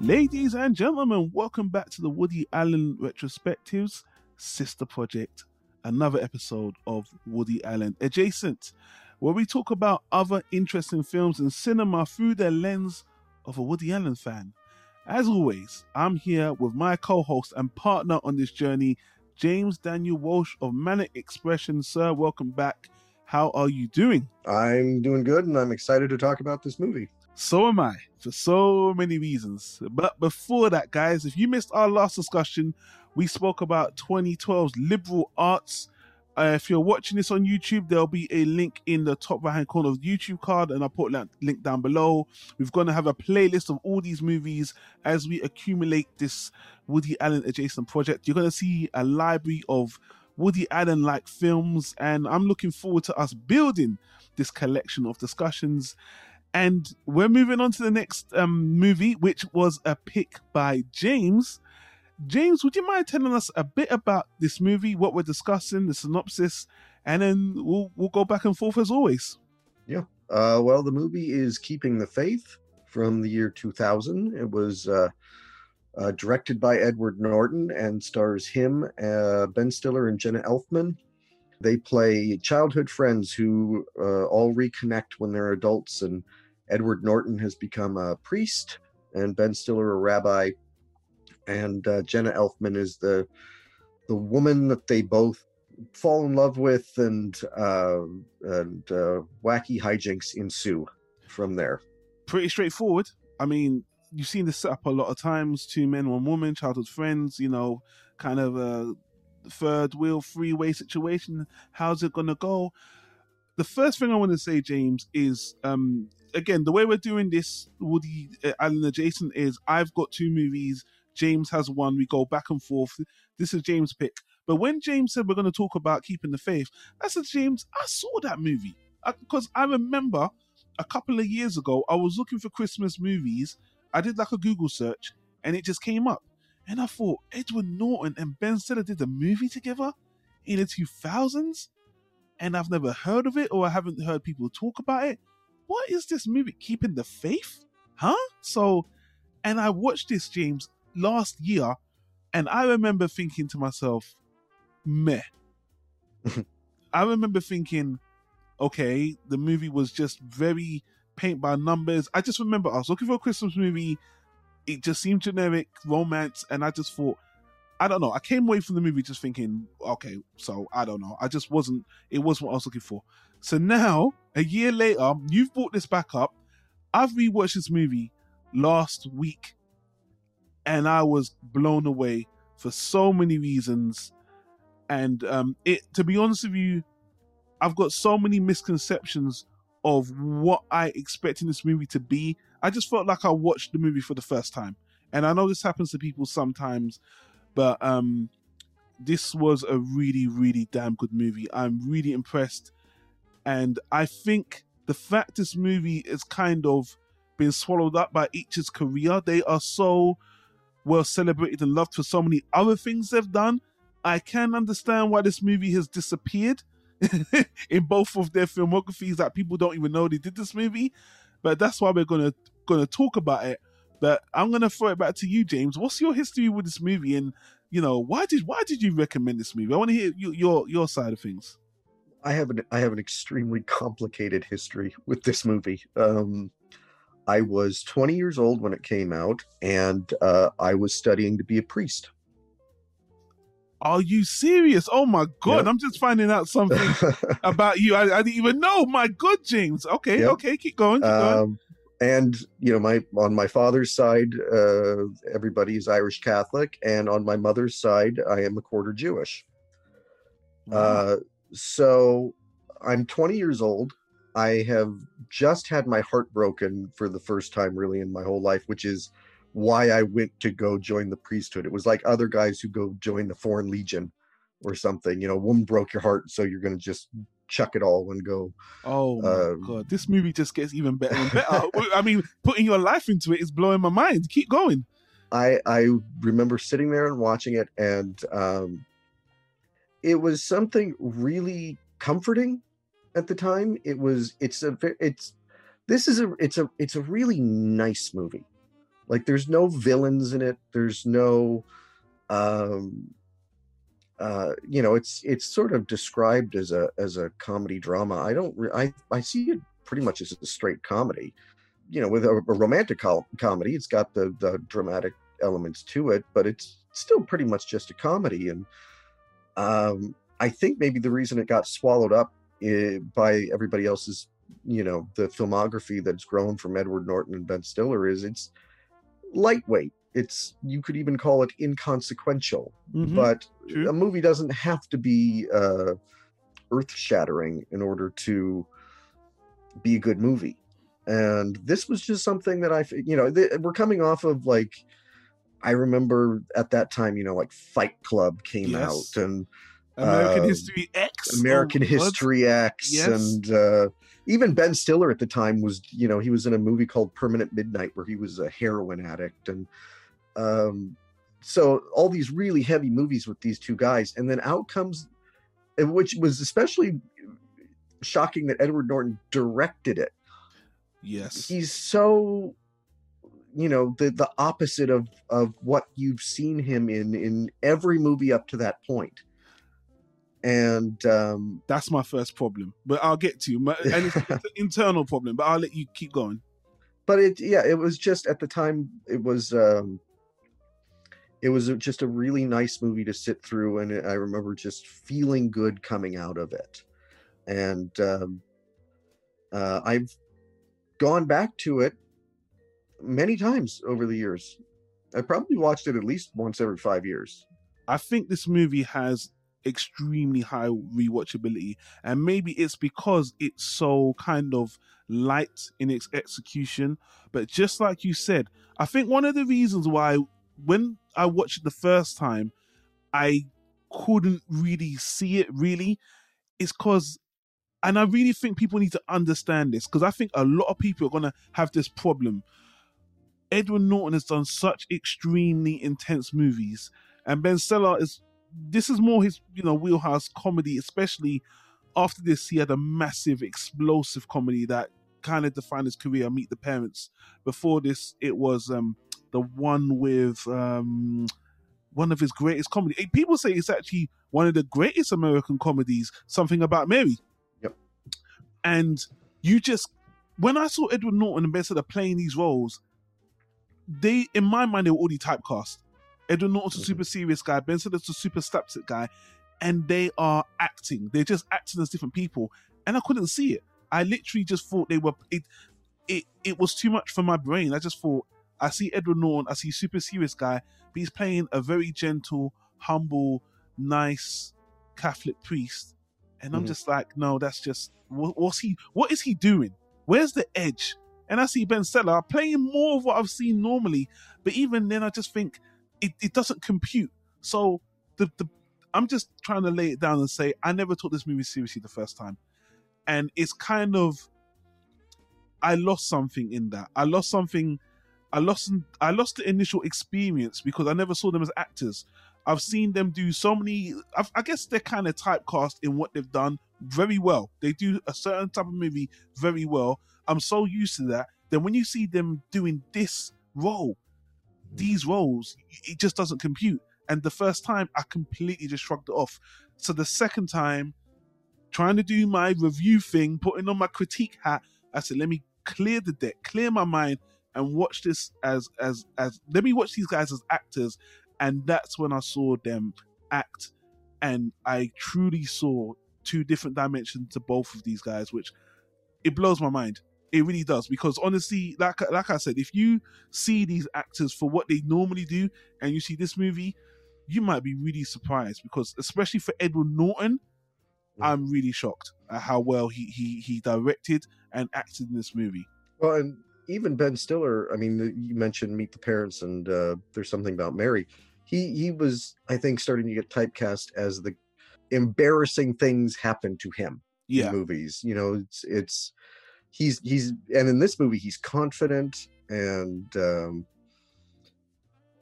Ladies and gentlemen, welcome back to the Woody Allen Retrospectives Sister Project, another episode of Woody Allen Adjacent, where we talk about other interesting films in cinema through the lens of a Woody Allen fan. As always, I'm here with my co host and partner on this journey, James Daniel Walsh of Manic Expression. Sir, welcome back. How are you doing? I'm doing good and I'm excited to talk about this movie. So am I, for so many reasons. But before that, guys, if you missed our last discussion, we spoke about 2012's liberal arts. Uh, if you're watching this on YouTube, there'll be a link in the top right hand corner of the YouTube card, and I'll put that link down below. We're going to have a playlist of all these movies as we accumulate this Woody Allen adjacent project. You're going to see a library of Woody Allen like films, and I'm looking forward to us building this collection of discussions. And we're moving on to the next um, movie, which was a pick by James. James, would you mind telling us a bit about this movie, what we're discussing, the synopsis, and then we'll we'll go back and forth as always. Yeah. Uh, well, the movie is Keeping the Faith from the year 2000. It was uh, uh, directed by Edward Norton and stars him, uh, Ben Stiller, and Jenna Elfman. They play childhood friends who uh, all reconnect when they're adults, and Edward Norton has become a priest, and Ben Stiller a rabbi, and uh, Jenna Elfman is the the woman that they both fall in love with, and uh, and uh, wacky hijinks ensue from there. Pretty straightforward. I mean, you've seen this set up a lot of times: two men, one woman, childhood friends. You know, kind of a third wheel freeway situation. How's it gonna go? The first thing I want to say, James, is um, again the way we're doing this Woody uh, Allen adjacent is I've got two movies. James has one. We go back and forth. This is James' pick. But when James said we're going to talk about keeping the faith, I said, James, I saw that movie because I, I remember a couple of years ago I was looking for Christmas movies. I did like a Google search and it just came up. And I thought Edward Norton and Ben Stiller did a movie together in the 2000s, and I've never heard of it or I haven't heard people talk about it. What is this movie? Keeping the Faith? Huh? So, and I watched this, James, last year, and I remember thinking to myself, meh. I remember thinking, okay, the movie was just very paint by numbers. I just remember I was looking for a Christmas movie. It just seemed generic, romance, and I just thought, I don't know. I came away from the movie just thinking, okay, so I don't know. I just wasn't, it wasn't what I was looking for. So now, a year later, you've brought this back up. I've rewatched this movie last week and I was blown away for so many reasons. And um, it, to be honest with you, I've got so many misconceptions of what I expect in this movie to be. I just felt like I watched the movie for the first time, and I know this happens to people sometimes, but um, this was a really, really damn good movie. I'm really impressed, and I think the fact this movie is kind of been swallowed up by each's career, they are so well celebrated and loved for so many other things they've done. I can understand why this movie has disappeared in both of their filmographies that people don't even know they did this movie. But that's why we're gonna gonna talk about it. But I'm gonna throw it back to you, James. What's your history with this movie, and you know why did why did you recommend this movie? I want to hear you, your your side of things. I have an I have an extremely complicated history with this movie. Um, I was 20 years old when it came out, and uh, I was studying to be a priest. Are you serious? Oh my god! Yep. I'm just finding out something about you. I, I, didn't even know. My good James. Okay, yep. okay, keep going. Keep going. Um, and you know, my on my father's side, uh, everybody is Irish Catholic, and on my mother's side, I am a quarter Jewish. Wow. Uh, so I'm 20 years old. I have just had my heart broken for the first time, really, in my whole life, which is why I went to go join the priesthood. It was like other guys who go join the Foreign Legion or something. You know, woman broke your heart, so you're going to just chuck it all and go. Oh my um, god, this movie just gets even better and better. I mean, putting your life into it is blowing my mind. Keep going. I I remember sitting there and watching it, and um, it was something really comforting at the time. It was it's a it's this is a it's a it's a really nice movie. Like there's no villains in it. There's no um uh you know it's it's sort of described as a as a comedy drama. I don't i i see it pretty much as a straight comedy. You know with a, a romantic co- comedy it's got the the dramatic elements to it but it's still pretty much just a comedy. And um i think maybe the reason it got swallowed up uh, by everybody else's you know the filmography that's grown from edward norton and ben stiller is it's lightweight it's you could even call it inconsequential Mhm. but True. a movie doesn't have to be uh earth shattering in order to be a good movie and this was just something that I, you know th- we're coming off of like i remember at that time you know like fight club came Yes. out and American um, History X. oh American God. History X, Yes. and uh, even Ben Stiller at the time was, you know, he was in a movie called Permanent Midnight where he was a heroin addict, and um, so all these really heavy movies with these two guys, and then out comes, which was especially shocking that Edward Norton directed it. Yes. He's so, you know, the the opposite of of what you've seen him in in every movie up to that point. And um, That's my first problem, but I'll get to you. My, and it's, it's an internal problem, but I'll let you keep going. but it yeah it was just at the time it was um it was just a really nice movie to sit through and i remember just feeling good coming out of it and um uh i've gone back to it many times over the years i probably watched it at least once every five years I think this movie has extremely high rewatchability, and maybe it's because it's so kind of light in its execution. But just like you said, I think one of the reasons why when I watched it the first time, I couldn't really see it really is because and I really think people need to understand this because I think a lot of people are gonna have this problem. Edward Norton has done such extremely intense movies, and Ben Stiller is this is more his you know wheelhouse comedy, especially after this he had a massive explosive comedy that kind of defined his career. Meet the Parents. Before this, it was um the one with um one of his greatest comedy. eh, People say it's actually one of the greatest American comedies. Something about Mary. Yep. And you just when I saw Edward Norton and Ben Stiller playing these roles, they in my mind they were already typecast. Edward Norton's a super serious guy, Ben Stiller's a super slapstick guy, and they are acting. They're just acting as different people, and I couldn't see it. I literally just thought they were it. It it was too much for my brain. I just thought I see Edward Norton, I see super serious guy, but he's playing a very gentle, humble, nice Catholic priest, and I'm Mhm. just like, no, that's just what, what's he? What is he doing? Where's the edge? And I see Ben Stiller playing more of what I've seen normally, but even then, I just think it, it doesn't compute. So the the I'm just trying to lay it down and say I never took this movie seriously the first time, and it's kind of I lost something in that. I lost something. I lost I lost the initial experience because I never saw them as actors. I've seen them do so many. I've, I guess they're kind of typecast in what they've done very well. They do a certain type of movie very well. I'm so used to that. Then when you see them doing this role, these roles, it just doesn't compute. And the first time, I completely just shrugged it off. So the second time, trying to do my review thing, putting on my critique hat, I said, let me clear the deck, clear my mind, and watch this as as as let me watch these guys as actors. And that's when I saw them act, and I truly saw two different dimensions to both of these guys, which it blows my mind. It really does because honestly, like like I said, if you see these actors for what they normally do, and you see this movie, you might be really surprised because especially for Edward Norton, Mm. I'm really shocked at how well he he he directed and acted in this movie. Well, and even Ben Stiller. I mean, you mentioned Meet the Parents, and uh, there's something about Mary. He he was, I think, starting to get typecast as the embarrassing things happen to him Yeah, in movies. You know, it's it's he's he's and in this movie he's confident and um,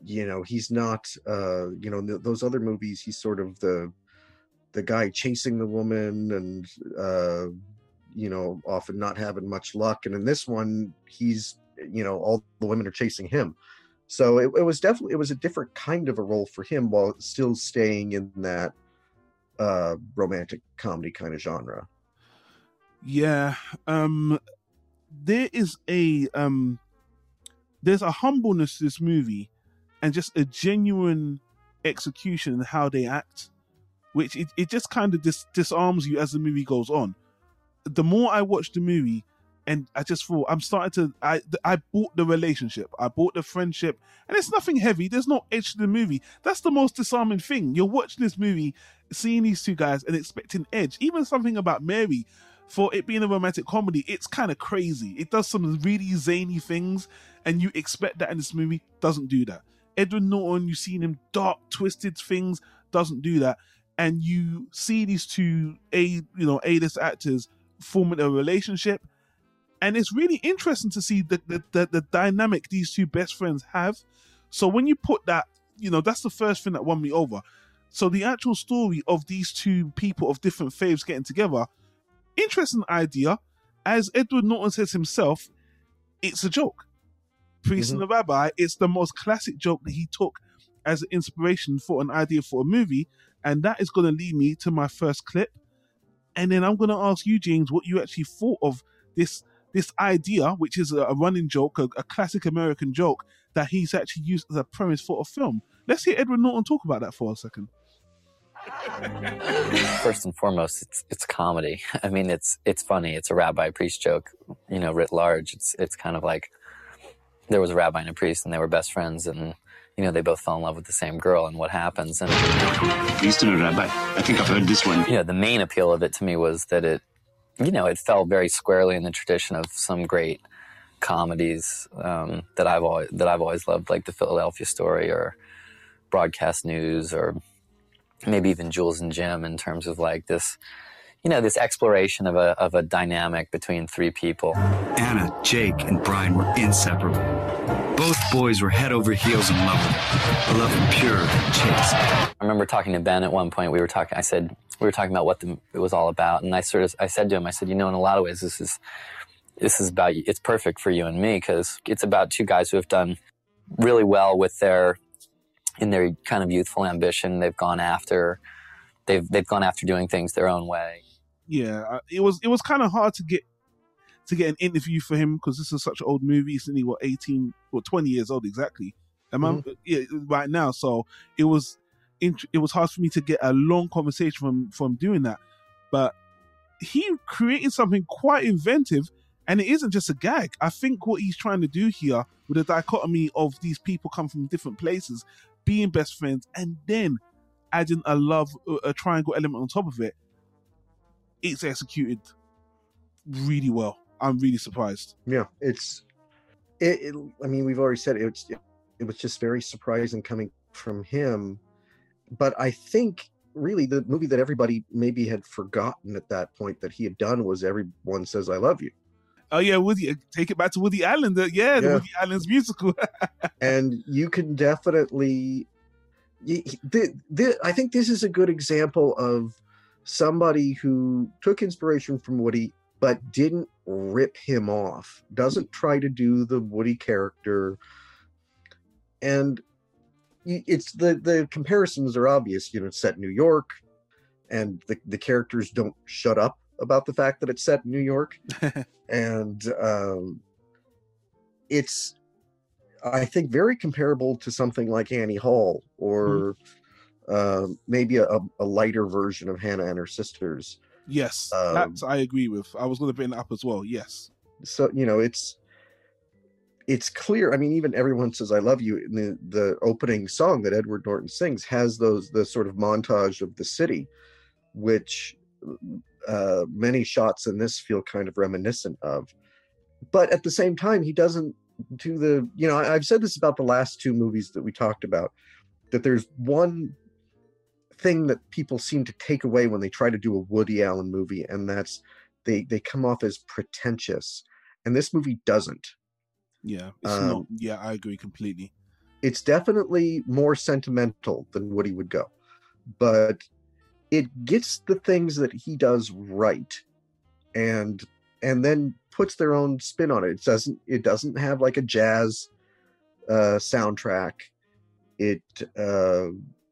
you know he's not uh, you know th- those other movies he's sort of the the guy chasing the woman and uh, you know, often not having much luck. And in this one, he's, you know, all the women are chasing him. So it, it was definitely it was a different kind of a role for him while still staying in that uh romantic comedy kind of genre. Yeah. Um there is a um there's a humbleness to this movie and just a genuine execution in how they act which it, it just kind of dis- disarms you as the movie goes on. The more i watch the movie and i just thought i'm starting to i i bought the relationship i bought the friendship and it's nothing heavy there's no edge to the movie. That's the most disarming thing. You're watching this movie seeing these two guys and expecting edge. Even something about mary for it being a romantic comedy, it's kind of crazy. It does some really zany things, and you expect that in this movie. Doesn't do that. Edward Norton, you've seen him dark, twisted things, doesn't do that. And you see these two A, you know, A-list actors forming a relationship. And it's really interesting to see the, the, the, the dynamic these two best friends have. So when you put that, you know, that's the first thing that won me over. So the actual story of these two people of different faiths getting together Interesting idea. As Edward Norton says himself, it's a joke. Priest mm-hmm. and the Rabbi, it's the most classic joke that he took as an inspiration for an idea for a movie. And that is going to lead me to my first clip. And then I'm going to ask you, James, what you actually thought of this this idea, which is a, running joke, a, a classic American joke that he's actually used as a premise for a film. Let's hear Edward Norton talk about that for a second. First and foremost, it's it's comedy. I mean, it's it's funny. It's a rabbi priest joke, you know, writ large. It's it's kind of like there was a rabbi and a priest, and they were best friends, and you know, they both fell in love with the same girl, and what happens? And priest and a rabbi. I think I've heard this one. Yeah, you know, the main appeal of it to me was that it, you know, it fell very squarely in the tradition of some great comedies um, that I've always that I've always loved, like the Philadelphia Story or Broadcast News or maybe even Jules and Jim in terms of like this, you know, this exploration of a, of a dynamic between three people. Anna, Jake, and Brian were inseparable. Both boys were head over heels in love with. A love pure and chaste. I remember talking to Ben at one point. We were talking, I said, we were talking about what the, it was all about. And I sort of, I said to him, I said, you know, in a lot of ways, this is, this is about, it's perfect for you and me because it's about two guys who have done really well with their in their kind of youthful ambition, they've gone after they've they've gone after doing things their own way. Yeah, it was it was kind of hard to get to get an interview for him because this is such an old movie. He's only what eighteen or twenty years old exactly. Am mm-hmm. I yeah right now? So it was it was hard for me to get a long conversation from from doing that, but he created something quite inventive and it isn't just a gag. I think what he's trying to do here with the dichotomy of these people come from different places being best friends, and then adding a love, a triangle element on top of it, it's executed really well. I'm really surprised. Yeah, it's. It, it I mean, we've already said it. It, it was just very surprising coming from him, but I think really the movie that everybody maybe had forgotten at that point that he had done was Everyone Says I Love You. Oh yeah, Woody. Uh, take it back to Woody Allen. The, yeah, yeah. the Woody Allen's musical. and you can definitely. The, the, I think this is a good example of somebody who took inspiration from Woody, but didn't rip him off. Doesn't try to do the Woody character, and it's the the comparisons are obvious. You know, it's set in New York, and the the characters don't shut up about the fact that it's set in New York, and um, it's I think very comparable to something like Annie Hall or mm-hmm. uh, maybe a, a, lighter version of Hannah and her sisters. Yes, um, that I agree with. I was going to bring that up as well. Yes. So you know, it's it's clear. I mean, even everyone says "I love you" in the the opening song that Edward Norton sings has those the sort of montage of the city, which uh, many shots in this feel kind of reminiscent of. But at the same time, he doesn't do the, you know, I've said this about the last two movies that we talked about, that there's one thing that people seem to take away when they try to do a Woody Allen movie, and that's they they come off as pretentious, and this movie doesn't. Yeah, um, not, yeah, I agree completely. It's definitely more sentimental than Woody would go, but it gets the things that he does right and and then puts their own spin on it. It doesn't it doesn't have like a jazz uh, soundtrack. It uh,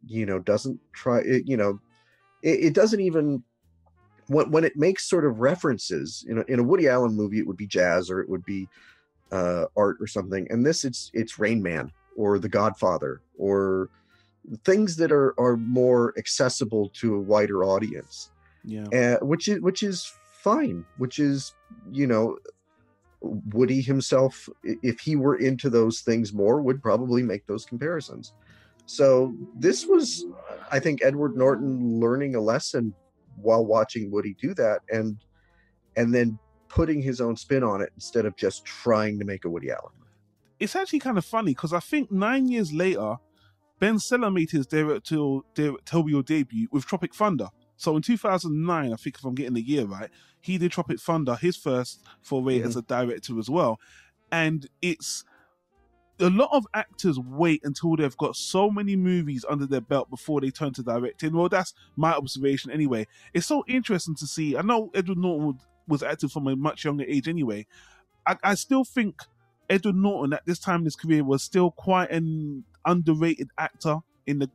you know doesn't try it. You know, it, it doesn't even when when it makes sort of references in a, in a Woody Allen movie, it would be jazz or it would be uh, art or something. And this, it's it's Rain Man or The Godfather or things that are are more accessible to a wider audience. Yeah. Uh, which is which is fine. Which is you know Woody himself, if he were into those things more, would probably make those comparisons. So this was, I think, Edward Norton learning a lesson while watching Woody do that, and and then putting his own spin on it instead of just trying to make a Woody Allen. it's actually kind of funny because I think nine years later, Ben Stiller made his directorial, directorial debut with Tropic Thunder. So in 2009, I think if I'm getting the year right, he did Tropic Thunder, his first foray as mm-hmm. a director as well. And it's a lot of actors wait until they've got so many movies under their belt before they turn to directing. Well, that's my observation anyway. It's so interesting to see. I know Edward Norton was acting from a much younger age anyway. I, I still think Edward Norton at this time in his career was still quite an underrated actor in the,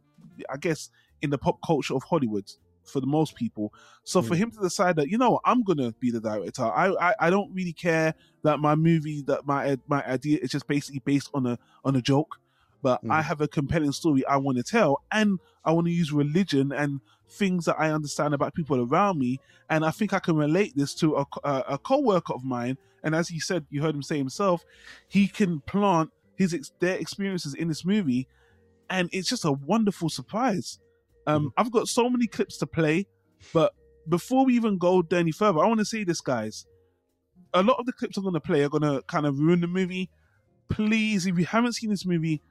I guess, in the pop culture of Hollywood for the most people. So for Mm. him to decide that, you know, what, I'm gonna be the director. I, I I don't really care that my movie that my my idea is just basically based on a on a joke, but I Mm. have a compelling story I want to tell, and I want to use religion and things that I understand about people around me, and I think I can relate this to a a, a co-worker of mine. And as he said, you heard him say himself, he can plant his ex- their experiences in this movie, and it's just a wonderful surprise. Um, I've got so many clips to play, but before we even go any further, I want to say this, guys. A lot of the clips I'm going to play are going to kind of ruin the movie. Please, if you haven't seen this movie,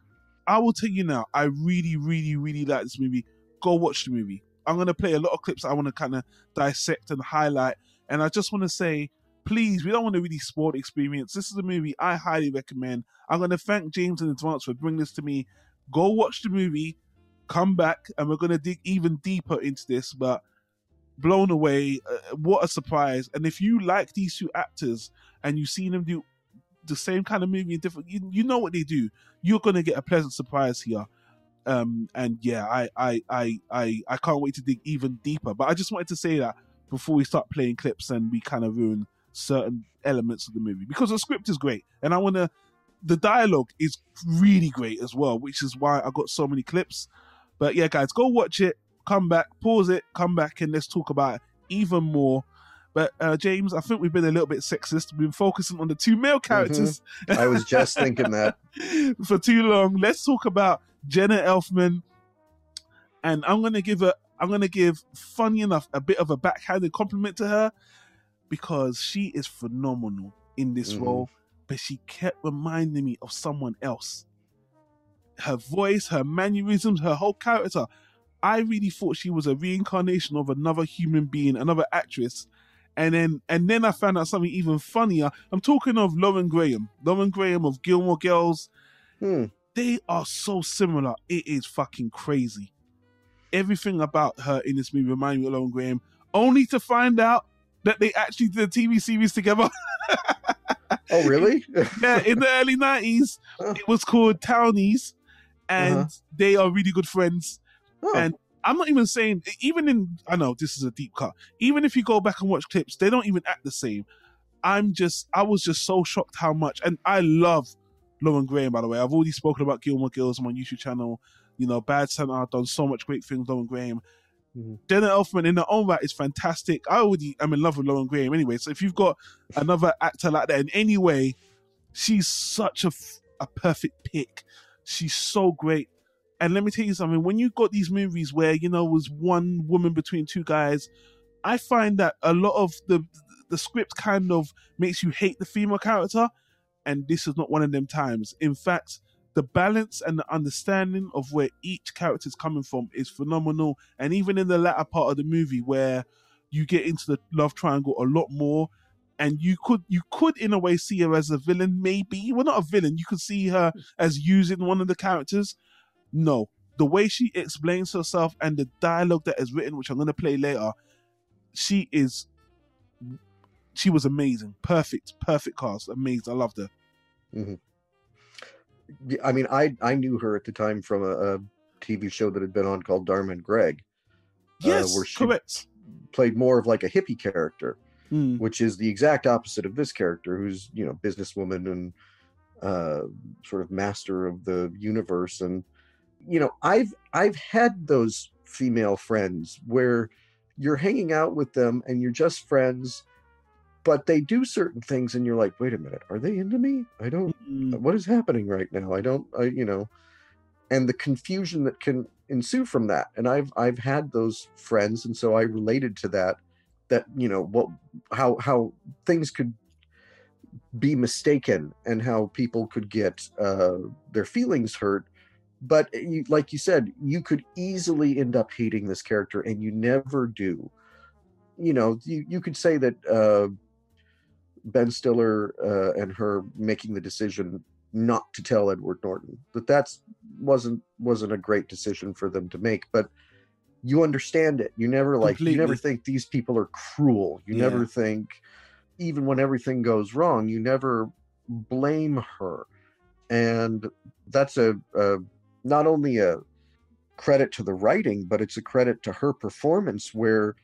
I will tell you now. I really, really, really like this movie. Go watch the movie. I'm going to play a lot of clips I want to kind of dissect and highlight. And I just want to say, please, we don't want to really spoil the experience. This is a movie I highly recommend. I'm going to thank James in advance for bringing this to me. Go watch the movie, come back, and we're going to dig even deeper into this. But blown away. Uh, what a surprise. And if you like these two actors and you've seen them do the same kind of movie in different, you, you know what they do. You're going to get a pleasant surprise here. Um, and yeah, I, I, I, I, I can't wait to dig even deeper. But I just wanted to say that before we start playing clips and we kind of ruin certain elements of the movie because the script is great and I want to. The dialogue is really great as well, which is why I got so many clips. But yeah, guys, go watch it, come back, pause it, come back, and let's talk about it even more. But uh, James, I think we've been a little bit sexist. We've been focusing on the two male characters I was just thinking that. for too long. Let's talk about Jenna Elfman, and I'm gonna give a, I'm gonna give, funny enough, a bit of a backhanded compliment to her because she is phenomenal in this Mhm. role. But she kept reminding me of someone else. Her voice, her mannerisms, her whole character. I really thought she was a reincarnation of another human being, another actress. And then and then I found out something even funnier. I'm talking of Lauren Graham. Lauren Graham of Gilmore Girls. Hmm. They are so similar. It is fucking crazy. Everything about her in this movie reminds me of Lauren Graham, only to find out that they actually did a TV series together. Oh, really? yeah, in the early 90s, Huh. it was called Townies, and Uh-huh. they are really good friends. Oh, And I'm not even saying, even in, I know this is a deep cut, even if you go back and watch clips, they don't even act the same. I'm just, I was just so shocked how much, and I love Lauren Graham, by the way. I've already spoken about Gilmore Girls on my YouTube channel. You know, Bad Santa, I've done so much great things, Lauren Graham. Mhm. Jenna Elfman in her own right is fantastic. I already am in love with Lauren Graham anyway. So if you've got another actor like that in any way, she's such a, a perfect pick. She's so great. And let me tell you something, when you've got these movies where, you know, was one woman between two guys, I find that a lot of the the script kind of makes you hate the female character, and this is not one of them times. In fact, the balance and the understanding of where each character is coming from is phenomenal. And even in the latter part of the movie, where you get into the love triangle a lot more, and you could you could in a way see her as a villain, maybe. Well, not a villain. You could see her as using one of the characters. No, the way she explains herself and the dialogue that is written, which I'm going to play later, she is she was amazing, perfect, perfect cast, amazing. I loved her. Yeah, I mean, I I knew her at the time from a, a TV show that had been on called Dharma and Greg, uh, Yes, where she correct. played more of like a hippie character, Mm, which is the exact opposite of this character, who's you know businesswoman and uh, sort of master of the universe. And you know, I've I've had those female friends where you're hanging out with them and you're just friends, but they do certain things, and you're like, wait a minute, are they into me? I don't mm, what is happening right now? I don't I, you know. And the confusion that can ensue from that and i've i've had those friends and so i related to that that you know what how how things could be mistaken and how people could get uh their feelings hurt. But you, like you said you could easily end up hating this character and you never do. You know you you could say that uh Ben Stiller uh, and her making the decision not to tell Edward Norton that that's wasn't wasn't a great decision for them to make, but you understand it. You never like you never think these people are cruel. You Yeah. never think even when everything goes wrong, you never blame her, and that's a, a not only a credit to the writing, but it's a credit to her performance where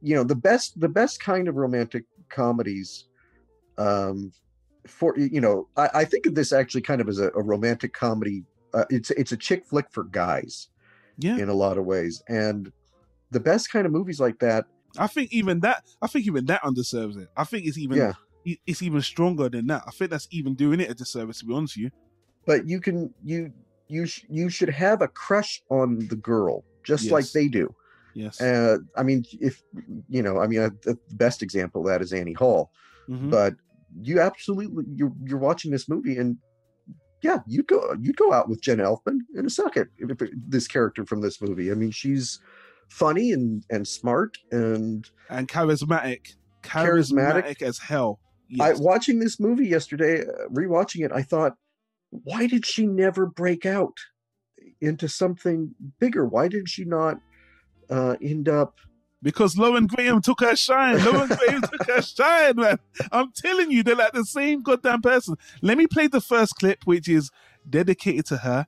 you know the best the best kind of romantic comedies um for you know i, I think of this actually kind of as a, a romantic comedy uh, it's it's a chick flick for guys yeah, in a lot of ways and the best kind of movies like that I think even that. I think even that underserves it. I think it's even. Yeah. It's even stronger than that. I think that's even doing it a disservice. To be honest with you. but you can you you sh- you should have a crush on the girl just like they do Yes. uh i mean if you know i mean uh, the best example of that is annie hall Mhm. but you absolutely you're you're watching this movie and yeah you'd go you'd go out with jen elfman in a second if, this character from this movie i mean she's funny and and smart and and charismatic. Charismatic. charismatic, as hell. i watching this movie yesterday uh, rewatching it i thought why did she never break out into something bigger why did she not uh end up because Lauren Graham took her shine. Lauren Graham took her shine, man. I'm telling you, they're like the same goddamn person. Let me play the first clip, which is dedicated to her.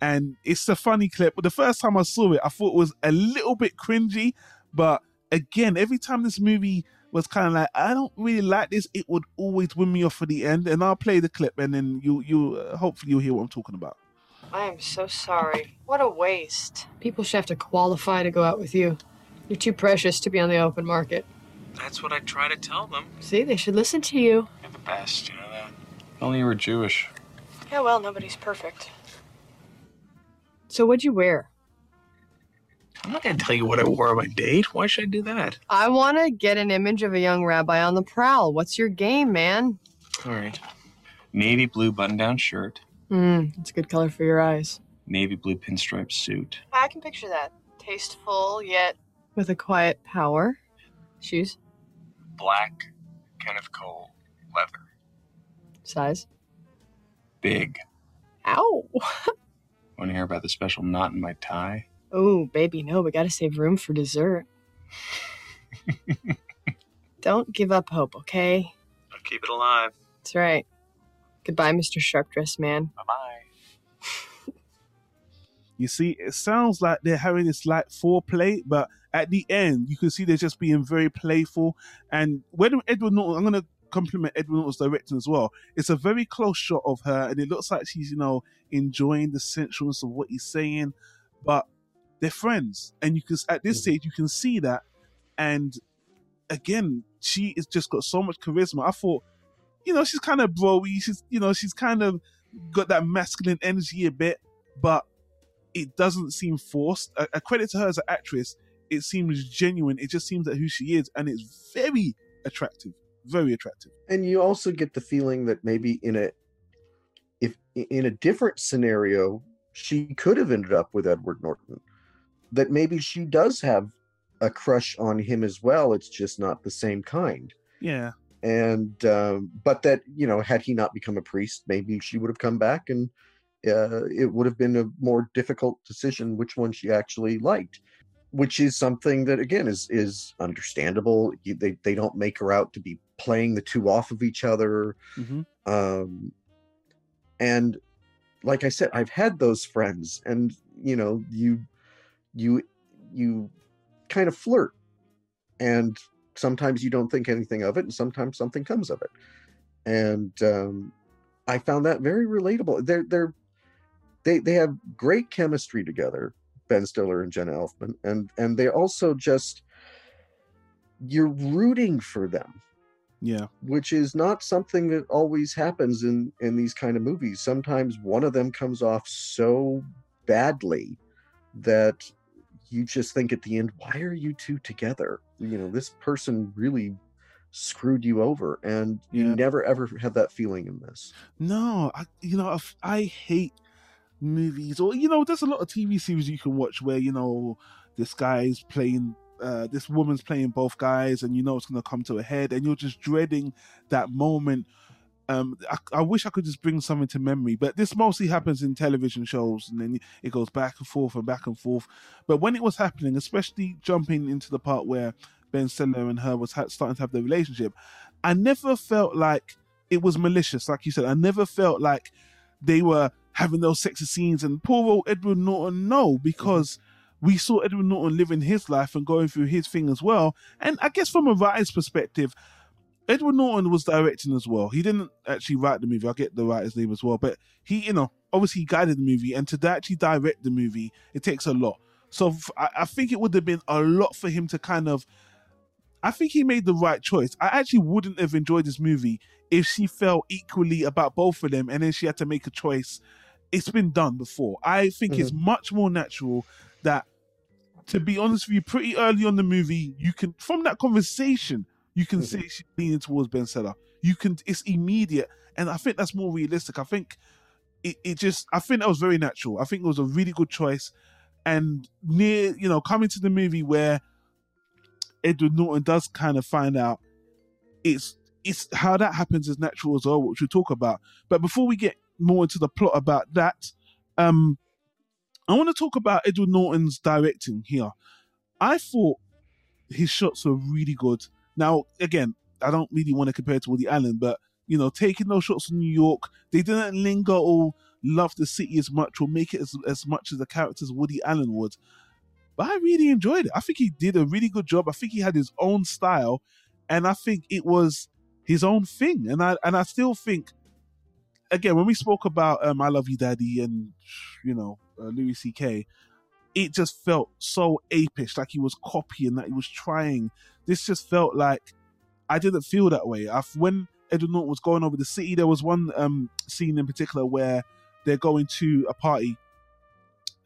And it's a funny clip. But the first time I saw it, I thought it was a little bit cringy. But again, every time this movie was kind of like, I don't really like this, it would always win me off for the end. And I'll play the clip, and then you you uh, hopefully you'll hear what I'm talking about. I am so sorry. What a waste. People should have to qualify to go out with you. You're too precious to be on the open market. That's what I try to tell them. See, they should listen to you. You're the best, you know that? If Only you were Jewish. Yeah, well, nobody's perfect. So what'd you wear? I'm not gonna tell you what I wore on my date. Why should I do that? I want to get an image of a young rabbi on the prowl. What's your game, man? All right. Navy blue button-down shirt, Hmm, it's a good color for your eyes. navy blue pinstripe suit, I can picture that. Tasteful, yet With a quiet power. Shoes. black Kenneth Cole leather, Size. big. Ow. Want to hear about the special knot in my tie? Oh, baby, no, we gotta save room for dessert. Don't give up hope, okay? I'll keep it alive. That's right. Goodbye, Mr. Sharp Dressed Man. Bye bye. You see, it sounds like they're having this like foreplay, but at the end, you can see they're just being very playful. And when Edward Norton, I'm going to compliment Edward Norton's directing as well. It's a very close shot of her, and it looks like she's, you know, enjoying the sensualness of what he's saying. But they're friends, and you can at this Mhm. stage you can see that. And again, she has just got so much charisma. I thought, you know, she's kind of broy. She's, you know, she's kind of got that masculine energy a bit, but it doesn't seem forced. A, a credit to her as an actress, it seems genuine. It just seems that who she is, and it's very attractive, very attractive. and you also get the feeling that maybe in a if in a different scenario she could have ended up with edward norton that maybe she does have a crush on him as well it's just not the same kind Yeah, and um, but that you know had he not become a priest maybe she would have come back and uh, it would have been a more difficult decision which one she actually liked which is something that again is is understandable. You, they they don't make her out to be playing the two off of each other. hmm Um, and like I said, I've had those friends, and you know, you you you kind of flirt, and sometimes you don't think anything of it, and sometimes something comes of it. And um, I found that very relatable. They're they're they they have great chemistry together, Ben Stiller and Jenna Elfman, and and they also just you're rooting for them Yeah. which is not something that always happens in in these kind of movies sometimes one of them comes off so badly that you just think at the end why are you two together you know this person really screwed you over and Yeah. you never ever had that feeling in this No, I, you know, I hate movies, or you know, there's a lot of TV series you can watch where you know this guy's playing, uh, this woman's playing both guys, and you know it's gonna come to a head, and you're just dreading that moment. Um, I, I wish I could just bring something to memory, but this mostly happens in television shows, and then it goes back and forth and back and forth. But when it was happening, especially jumping into the part where Ben Stiller and her was ha- starting to have the relationship, I never felt like it was malicious, like you said. I never felt like they were having those sexy scenes. And poor old Edward Norton, no, because we saw Edward Norton living his life and going through his thing as well. And I guess from a writer's perspective, Edward Norton was directing as well. He didn't actually write the movie. I get the writer's name as well, but he, you know, obviously he guided the movie, and to actually direct the movie, it takes a lot. So I, I think it would have been a lot for him to kind of. I think he made the right choice. I actually wouldn't have enjoyed this movie if she felt equally about both of them, and then she had to make a choice. It's been done before. I think it's mm-hmm. much more natural that, to be honest with you, pretty early on the movie, you can from that conversation you can Mhm. say she's leaning towards Ben Stiller. You can, it's immediate, and I think that's more realistic. I think it, it just, I think that was very natural. I think it was a really good choice, and near, you know, coming to the movie where Edward Norton does kind of find out it's it's how that happens is natural as well, which we'll talk about. But before we get more into the plot about that, um, I want to talk about Edward Norton's directing here. I thought his shots were really good. Now, again, I don't really want to compare to Woody Allen, but you know, taking those shots in New York, they didn't linger or love the city as much or make it as, as much as the characters Woody Allen would. But I really enjoyed it. I think he did a really good job. I think he had his own style, and I think it was his own thing. And I and I still think, again, when we spoke about um, "I Love You, Daddy" and you know uh, Louis C.K., it just felt so apish, like he was copying, that he was trying. This just felt like I didn't feel that way. I, when Edward Norton was going over the city, there was one um, scene in particular where they're going to a party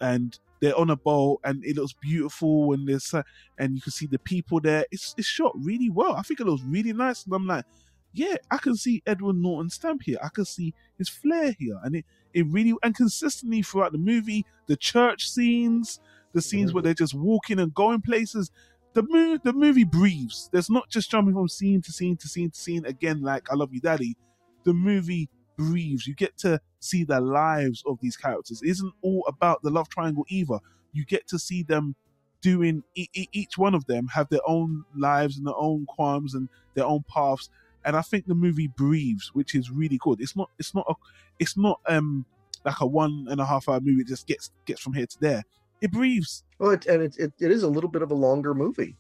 and they're on a boat and it looks beautiful and there's uh, and you can see the people there. It's it's shot really well. I think it looks really nice, and I'm like, yeah, I can see Edward Norton stamp here. I can see his flair here, and it it really and consistently throughout the movie, the church scenes, the scenes Mhm. where they're just walking and going places. The movie, the movie breathes. There's not just jumping from scene to scene to scene to scene again, like I Love You, Daddy. The movie breathes. You get to see the lives of these characters. It isn't all about the love triangle either. You get to see them doing each one of them have their own lives and their own qualms and their own paths. And I think the movie breathes, which is really good. It's not. It's not. A, it's not um like a one and a half hour movie. It just gets gets from here to there. It breathes. well it, and it, it, it is a little bit of a longer movie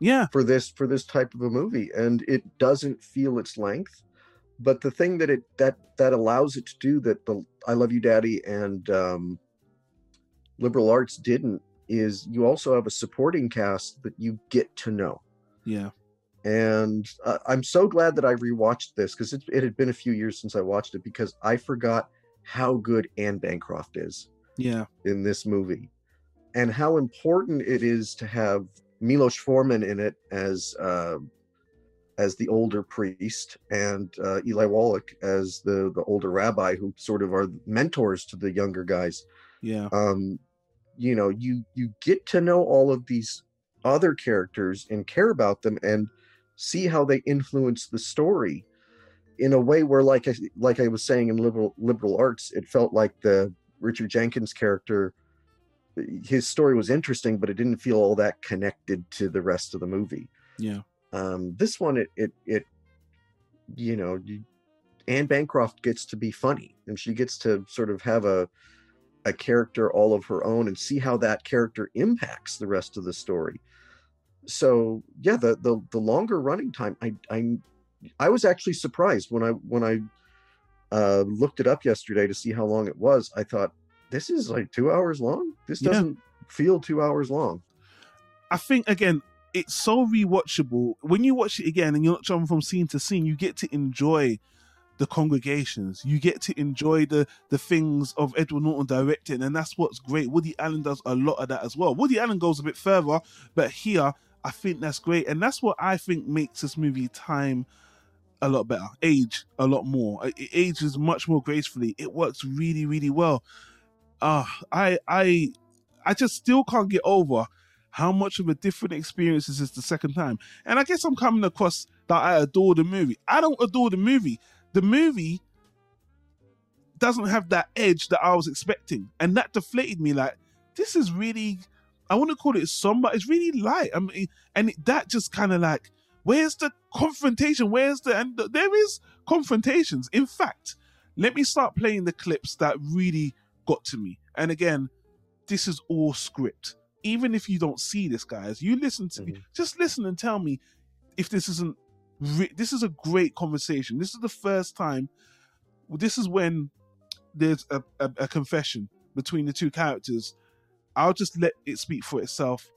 Yeah. for this for this type of a movie and it doesn't feel its length but the thing that it that that allows it to do that the i love you daddy and um liberal arts didn't is you also have a supporting cast that you get to know Yeah. And uh, i'm so glad that i rewatched this because it, it had been a few years since i watched it because i forgot how good anne bancroft is Yeah. in this movie and how important it is to have Milos Forman in it as uh, as the older priest and uh, Eli Wallach as the the older rabbi who sort of are mentors to the younger guys. Yeah. Um, you know, you you get to know all of these other characters and care about them and see how they influence the story in a way where like I, like I was saying in liberal liberal arts it felt like the Richard Jenkins character his story was interesting, but it didn't feel all that connected to the rest of the movie. Yeah. Um, this one, it it it, you know, you, Anne Bancroft gets to be funny, and she gets to sort of have a a character all of her own, and see how that character impacts the rest of the story. So yeah, the the the longer running time, I I I was actually surprised when I when I uh, looked it up yesterday to see how long it was. I thought this is like two hours long. This doesn't feel two hours long. I think again, it's so rewatchable. When you watch it again and you're not jumping from scene to scene, you get to enjoy the congregations. You get to enjoy the the things of Edward Norton directing, and that's what's great. Woody Allen does a lot of that as well. Woody Allen goes a bit further, but here I think that's great, and that's what I think makes this movie time a lot better, age a lot more. It ages much more gracefully. It works really, really well. Uh, I I I just still can't get over how much of a different experience this is the second time. And I guess I'm coming across that I adore the movie. I don't adore the movie. The movie doesn't have that edge that I was expecting. And that deflated me like, this is really, I want to call it somber. It's really light. I mean, and it, that just kind of like, where's the confrontation? Where's the, and there is confrontations. In fact, let me start playing the clips that really got to me. And again, this is all script. Even if you don't see this, guys, you listen to me. Mhm. Just listen and tell me if this isn't. Re- this is a great conversation. This is the first time. This is when there's a, a, a confession between the two characters. I'll just let it speak for itself.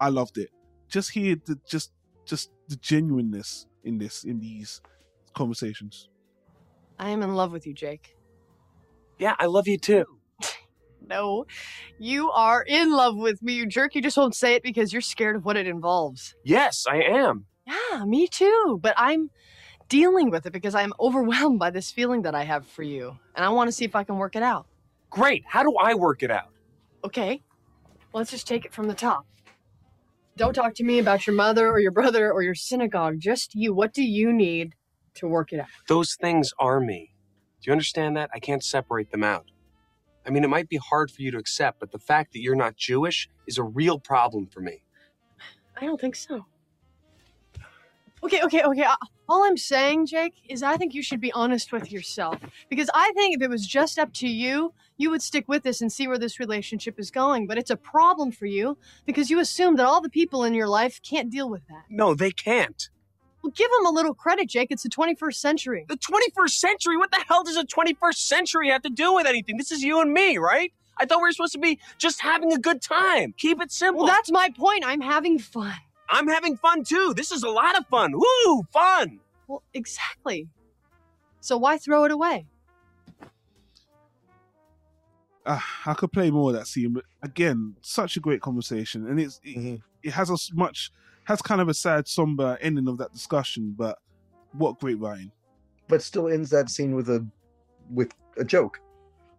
I loved it. Just hear the just just the genuineness in this in these conversations. I am in love with you, Jake. Yeah, I love you too. No, you are in love with me, you jerk. You just won't say it because you're scared of what it involves. Yes, I am. Yeah, me too. But I'm dealing with it because I'm overwhelmed by this feeling that I have for you. And I want to see if I can work it out. Great. How do I work it out? Okay, let's just take it from the top. Don't talk to me about your mother or your brother or your synagogue. Just you. What do you need to work it out? Those things are me. Do you understand that? I can't separate them out. I mean, it might be hard for you to accept, but the fact that you're not Jewish is a real problem for me. I don't think so. Okay, okay, okay. uh, All I'm saying, Jake, is I think you should be honest with yourself. Because I think if it was just up to you, you would stick with this and see where this relationship is going. But it's a problem for you because you assume that all the people in your life can't deal with that. No, they can't. Well, give them a little credit, Jake. It's the 21st century. The 21st century? What the hell does the 21st century have to do with anything? This is you and me, right? I thought we were supposed to be just having a good time. Keep it simple. Well, that's my point. I'm having fun. I'm having fun too. This is a lot of fun. Woo, fun. Well, exactly. So why throw it away? uh, I could play more of that scene, but again, such a great conversation, and it's it, Mhm. it has a s- much has kind of a sad, somber ending of that discussion. But what great writing! But still ends that scene with a with a joke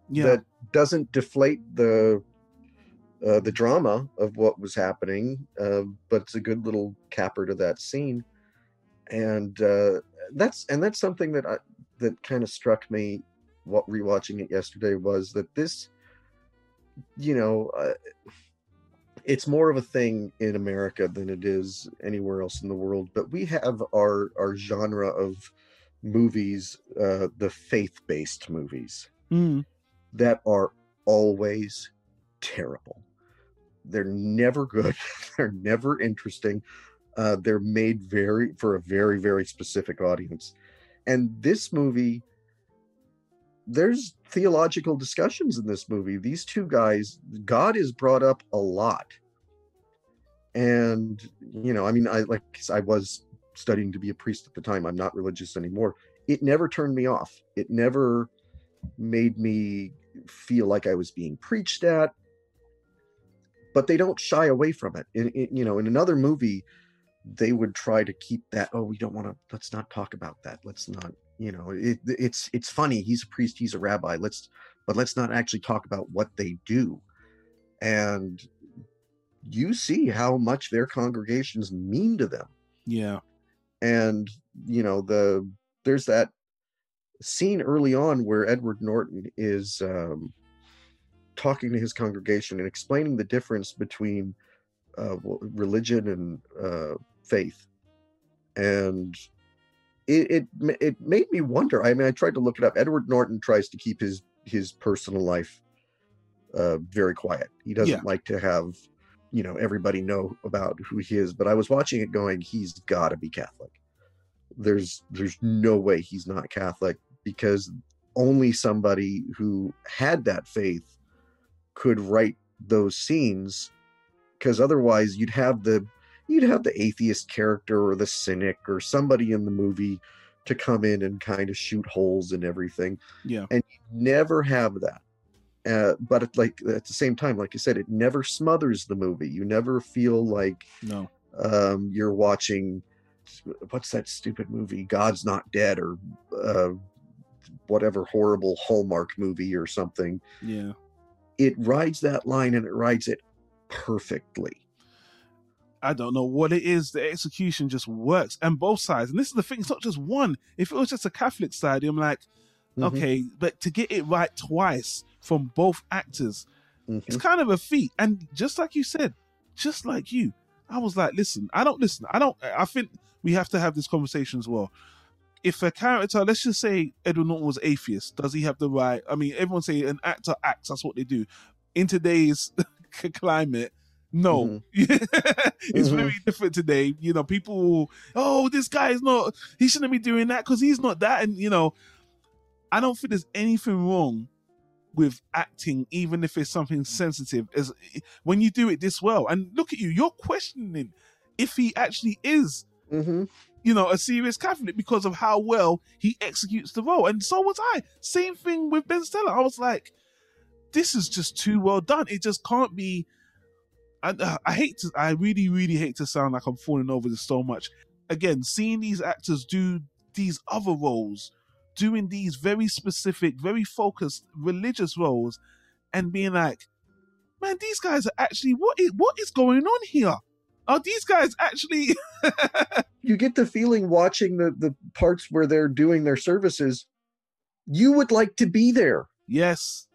Yeah, that doesn't deflate the uh, the drama of what was happening, uh, but it's a good little capper to that scene, and uh, that's and that's something that I that kind of struck me what rewatching it yesterday was that this, you know, uh, it's more of a thing in America than it is anywhere else in the world. But we have our our genre of movies, uh, the faith based movies Mm, that are always terrible. They're never good. They're never interesting. Uh, they're made very for a very very specific audience. And this movie, there's theological discussions in this movie. These two guys, God is brought up a lot. And you know, I mean, I like I was studying to be a priest at the time. I'm not religious anymore. It never turned me off. It never made me feel like I was being preached at. But they don't shy away from it. In, in you know, in another movie, they would try to keep that. Oh, we don't want to. Let's not talk about that. Let's not. You know, it, it's it's funny. He's a priest. He's a rabbi. Let's, but let's not actually talk about what they do. And you see how much their congregations mean to them yeah, and you know the there's that scene early on where edward norton is um talking to his congregation and explaining the difference between uh, religion and uh, faith, and it, it it made me wonder. I mean, I tried to look it up. Edward Norton tries to keep his his personal life uh, very quiet. He doesn't Yeah. like to have you know everybody know about who he is. But I was watching it, going, he's got to be Catholic. There's there's no way he's not Catholic because only somebody who had that faith could write those scenes because otherwise you'd have the you'd have the atheist character or the cynic or somebody in the movie to come in and kind of shoot holes in everything Yeah. and you never have that uh, but it, like at the same time like i said it never smothers the movie you never feel like No. um, you're watching what's that stupid movie god's not dead or uh, whatever horrible hallmark movie or something Yeah. It rides that line and it rides it perfectly I don't know what it is. The execution just works, and both sides. And this is the thing; it's not just one. If it was just a Catholic side, I'm like, Mhm, okay, but to get it right twice from both actors, mhm. it's kind of a feat. And just like you said, just like you, I was like, listen, I don't listen. I don't. I think we have to have this conversation as well. If a character, let's just say Edward Norton was atheist, does he have the right? I mean, everyone say an actor acts. That's what they do. In today's climate, no, it's Mhm. very different today. You know, people, oh, this guy is not. He shouldn't be doing that because he's not that. And you know, I don't think there's anything wrong with acting, even if it's something sensitive, as when you do it this well. And look at you, you're questioning if he actually is, Mhm. You know, a serious Catholic because of how well he executes the role. And so was I. Same thing with Ben Stiller. I was like, this is just too well done. It just can't be. I, uh, I hate to, I really, really hate to sound like I'm falling over this so much. Again, seeing these actors do these other roles, doing these very specific, very focused religious roles, and being like, man, these guys are actually what is what is going on here? Are these guys actually? you get the feeling watching the the parts where they're doing their services you would like to be there yes,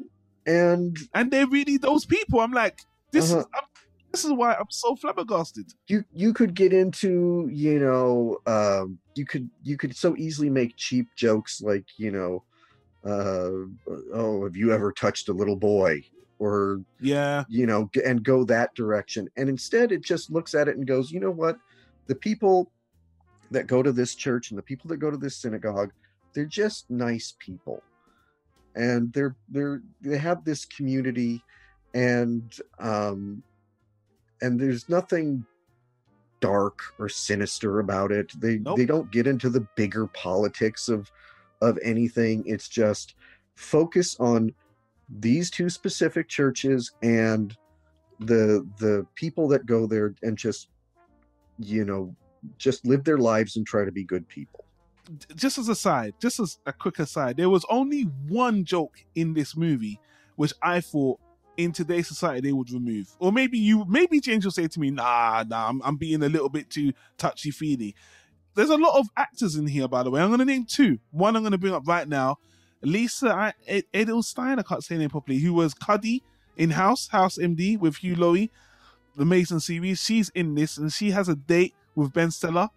and and they're really those people. I'm like, this Uh-huh. is I'm, this is why I'm so flabbergasted. you you could get into you know um you could you could so easily make cheap jokes like you know uh oh have you ever touched a little boy or Yeah, you know and go that direction. And instead it just looks at it and goes you know what? The people that go to this church and the people that go to this synagogue they're just nice people. And they're they're they have this community and um and there's nothing dark or sinister about it. They Nope. they don't get into the bigger politics of of anything. It's just focus on these two specific churches and the the people that go there and just you know just live their lives and try to be good people just as a side, just as a quick aside, there was only one joke in this movie which I thought in today's society they would remove. Or maybe you, maybe James will say to me, nah, nah, I'm, I'm being a little bit too touchy feely. There's a lot of actors in here, by the way. I'm going to name two. One I'm going to bring up right now. Lisa Edelstein, I can't say her name properly, who was Cuddy in House, House MD with Hugh Laurie, the Mason series. She's in this and she has a date with Ben Stiller.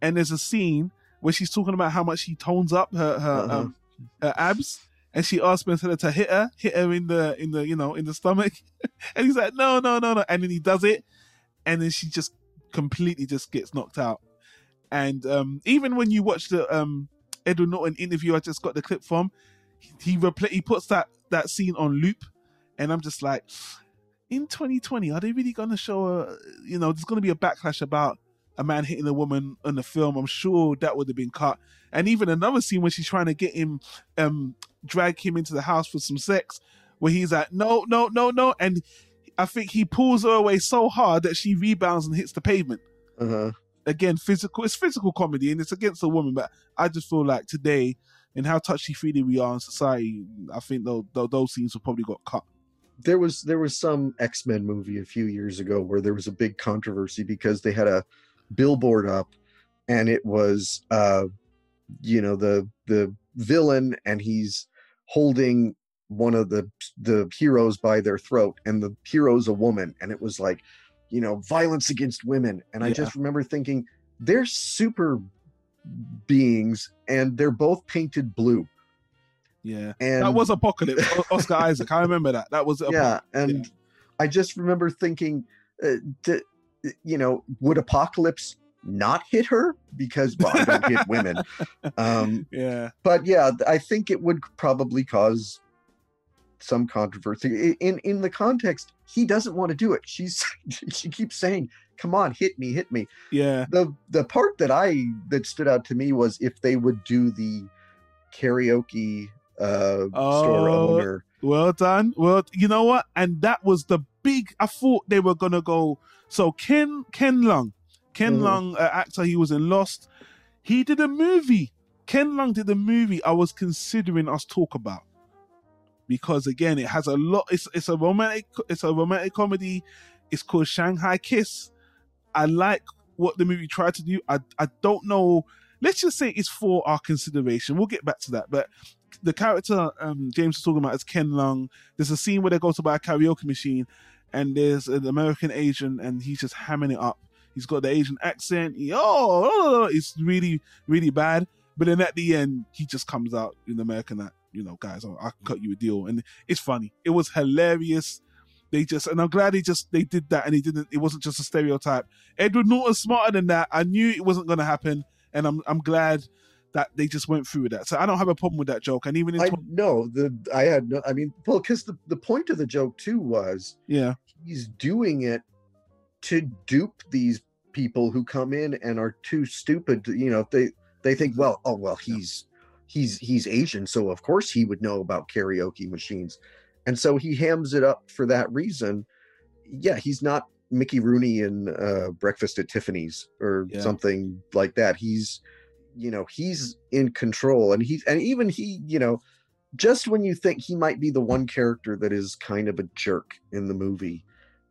And there's a scene where she's talking about how much she tones up her her, Uh-huh. um, her abs, and she asks Ben Stiller to hit her, hit her in the in the you know in the stomach, and he's like, no, no, no, no, and then he does it, and then she just completely just gets knocked out. And um, even when you watch the um, Edward Norton interview, I just got the clip from, he repl- he puts that that scene on loop, and I'm just like, in 2020, are they really going to show a, you know, there's going to be a backlash about a man hitting a woman in the film? I'm sure that would have been cut. And even another scene when she's trying to get him, um, drag him into the house for some sex, where he's like, no, no, no, no, and I think he pulls her away so hard that she rebounds and hits the pavement. uh-huh Again, physical. It's physical comedy and it's against a woman, but I just feel like today and how touchy feely we are in society, I think those those scenes will probably got cut. there was there was some x-men movie a few years ago where there was a big controversy because they had a billboard up and it was uh you know the the villain and he's holding one of the the heroes by their throat and the hero's a woman and it was like you know violence against women and i Yeah. just remember thinking they're super beings and they're both painted blue Yeah, and that was Apocalypse. Oscar Isaac. I remember that. That was yeah and i just remember thinking uh, d- you know would apocalypse not hit her because well i don't hit women um yeah, but yeah i think it would probably cause some controversy in in the context he doesn't want to do it she's she keeps saying come on hit me hit me yeah. the the part that i that stood out to me was if they would do the karaoke uh store Oh, owner Well done. Well, you know what? And that was the big. I thought they were gonna go. So Ken Ken Leung, Ken Mhm. Leung, uh, actor, he was in Lost. He did a movie. Ken Leung did a movie. I was considering us talk about because again, it has a lot. It's it's a romantic. It's a romantic comedy. It's called Shanghai Kiss. I like what the movie tried to do. I I don't know. Let's just say it's for our consideration. We'll get back to that, but the character um, James was talking about is Ken Leung. There's a scene where they go to buy a karaoke machine, and there's an American Asian, and he's just hamming it up. He's got the Asian accent. Oh, it's really, really bad. But then at the end, he just comes out in American you know, guys, I I can cut you a deal, and it's funny. It was hilarious. They just, and I'm glad they just they did that, and he didn't. It wasn't just a stereotype. Edward Norton's smarter than that. I knew it wasn't going to happen, and I'm I'm glad that they just went through with that. So I don't have a problem with that joke. And even in i tw- no the i had no i mean well because the, the point of the joke too was yeah, he's doing it to dupe these people who come in and are too stupid to, you know they they think well oh well he's he's he's asian so of course he would know about karaoke machines and so he hams it up for that reason yeah he's not mickey rooney in uh breakfast at tiffany's or Yeah. something like that he's you know he's in control and he's and even he you know just when you think he might be the one character that is kind of a jerk in the movie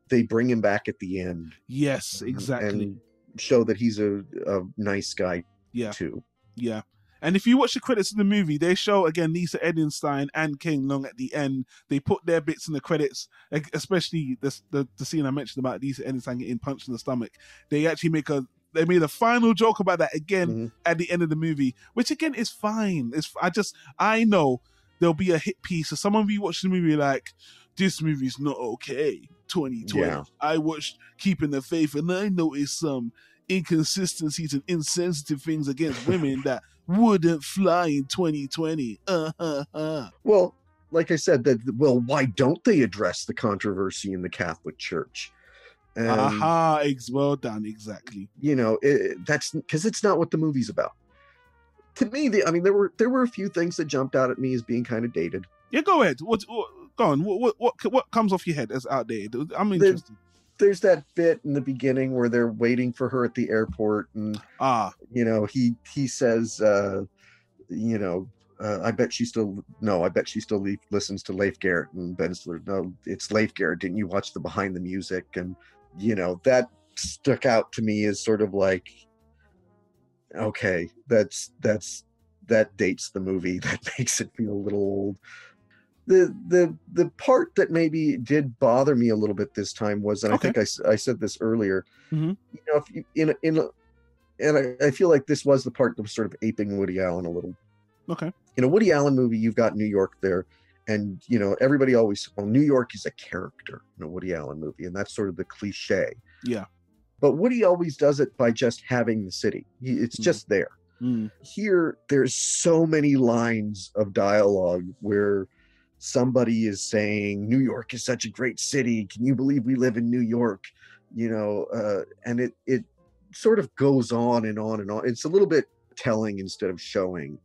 they bring him back at the end yes, exactly. and show that he's a, a nice guy yeah, too yeah. And if you watch the credits of the movie, they show again Lisa Edelstein and Ken Leung at the end. They put their bits in the credits, especially the the, the scene I mentioned about Lisa Edelstein getting punched in the stomach. They actually make a they made a final joke about that again Mhm. at the end of the movie, which again is fine. It's I just I know there'll be a hit piece. So someone watching the movie like this movie's not okay. 2020. Yeah. I watched Keeping the Faith and I noticed some inconsistencies and insensitive things against women that wouldn't fly in 2020. Uh, uh, uh. well like i said that well why don't they address the controversy in the catholic church and Aha, ex- well done, exactly. you know it, that's because it's not what the movie's about to me the, i mean there were there were a few things that jumped out at me as being kind of dated Yeah, go ahead. What, what go on? What, what what what comes off your head as outdated? I'm interested. There's that bit in the beginning where they're waiting for her at the airport and Ah, you know he he says uh you know uh, I bet she still no. I bet she still le- listens to Leif Garrett and Ben Stiller. No, it's Leif Garrett. Didn't you watch the behind the music? And you know that stuck out to me as sort of like, okay, that's that's that dates the movie. That makes it feel a little old. The the the part that maybe did bother me a little bit this time was, and Okay. I think I, I said this earlier. Mhm. You know, if you, in in and I, I feel like this was the part that was sort of aping Woody Allen a little okay. in a Woody Allen movie, you've got New York there, and you know everybody always well, New York is a character in a Woody Allen movie, and that's sort of the cliche. Yeah. But Woody always does it by just having the city; it's Mhm. just there. Mm. Here, there's so many lines of dialogue where somebody is saying, "New York is such a great city. Can you believe we live in New York?" You know, uh, and it it sort of goes on and on and on. It's a little bit telling instead of showing.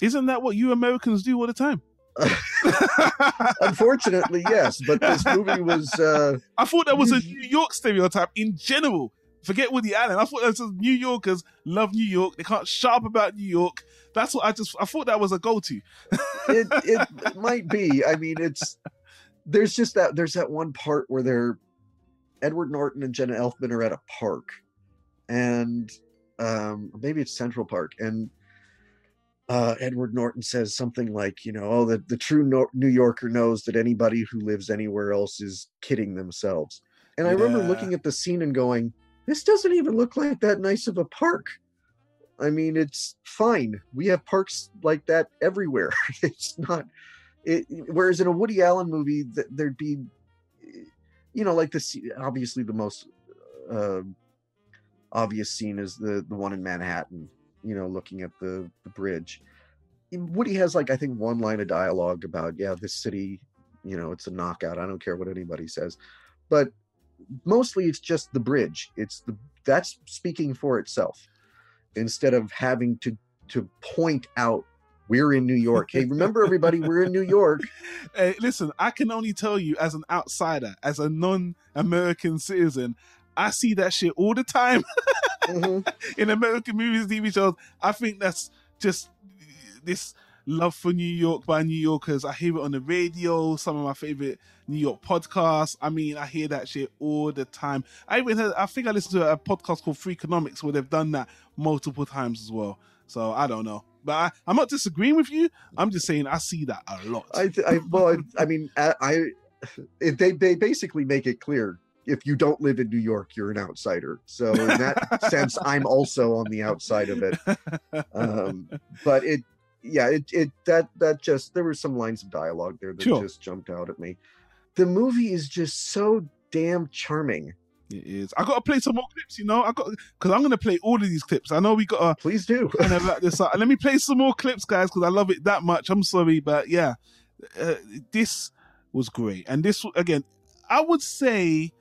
Isn't that what you Americans do all the time? Unfortunately, yes, but this movie was uh I thought that was a New York stereotype in general. Forget Woody Allen. I thought that was New Yorkers love New York. They can't shut up about New York. That's what I just. I thought that was a go-to. it, it it might be. I mean, it's there's just that there's that one part where they're Edward Norton and Jenna Elfman are at a park, and um maybe it's Central Park, and uh, Edward Norton says something like, you know, oh, the, the true New Yorker knows that anybody who lives anywhere else is kidding themselves. And I remember looking at the scene and going, this doesn't even look like that nice of a park. I mean, it's fine. We have parks like that everywhere. it's not. It, whereas in a Woody Allen movie, th- there'd be, you know, like this. Obviously, the most uh, obvious scene is the the one in Manhattan. You know, looking at the the bridge. Woody has like I think one line of dialogue about yeah, this city. You know, it's a knockout. I don't care what anybody says, but mostly it's just the bridge. It's the that's speaking for itself instead of having to to point out we're in New York. Hey, remember everybody, we're in New York. Hey, listen, I can only tell you as an outsider, as a non-American citizen, I see that shit all the time Mhm. in American movies, TV shows. I think that's just this love for New York by New Yorkers. I hear it on the radio, some of my favorite New York podcast. I mean, I hear that shit all the time. I even heard, I think I listened to a podcast called Freakonomics where they've done that multiple times as well. So I don't know. But I, I'm not disagreeing with you. I'm just saying I see that a lot. I, I well, I, I mean, I, I they they basically make it clear if you don't live in New York, you're an outsider. So in that sense, I'm also on the outside of it. Um, but it, yeah, it it that that just there were some lines of dialogue there that Sure. just jumped out at me. The movie is just so damn charming. It is. I gotta play some more clips, you know. I got because I'm gonna play all of these clips. I know we gotta Please do. kind of wrap this up. Let me play some more clips, guys, because I love it that much. I'm sorry, but yeah, uh, this was great, and this again, I would say,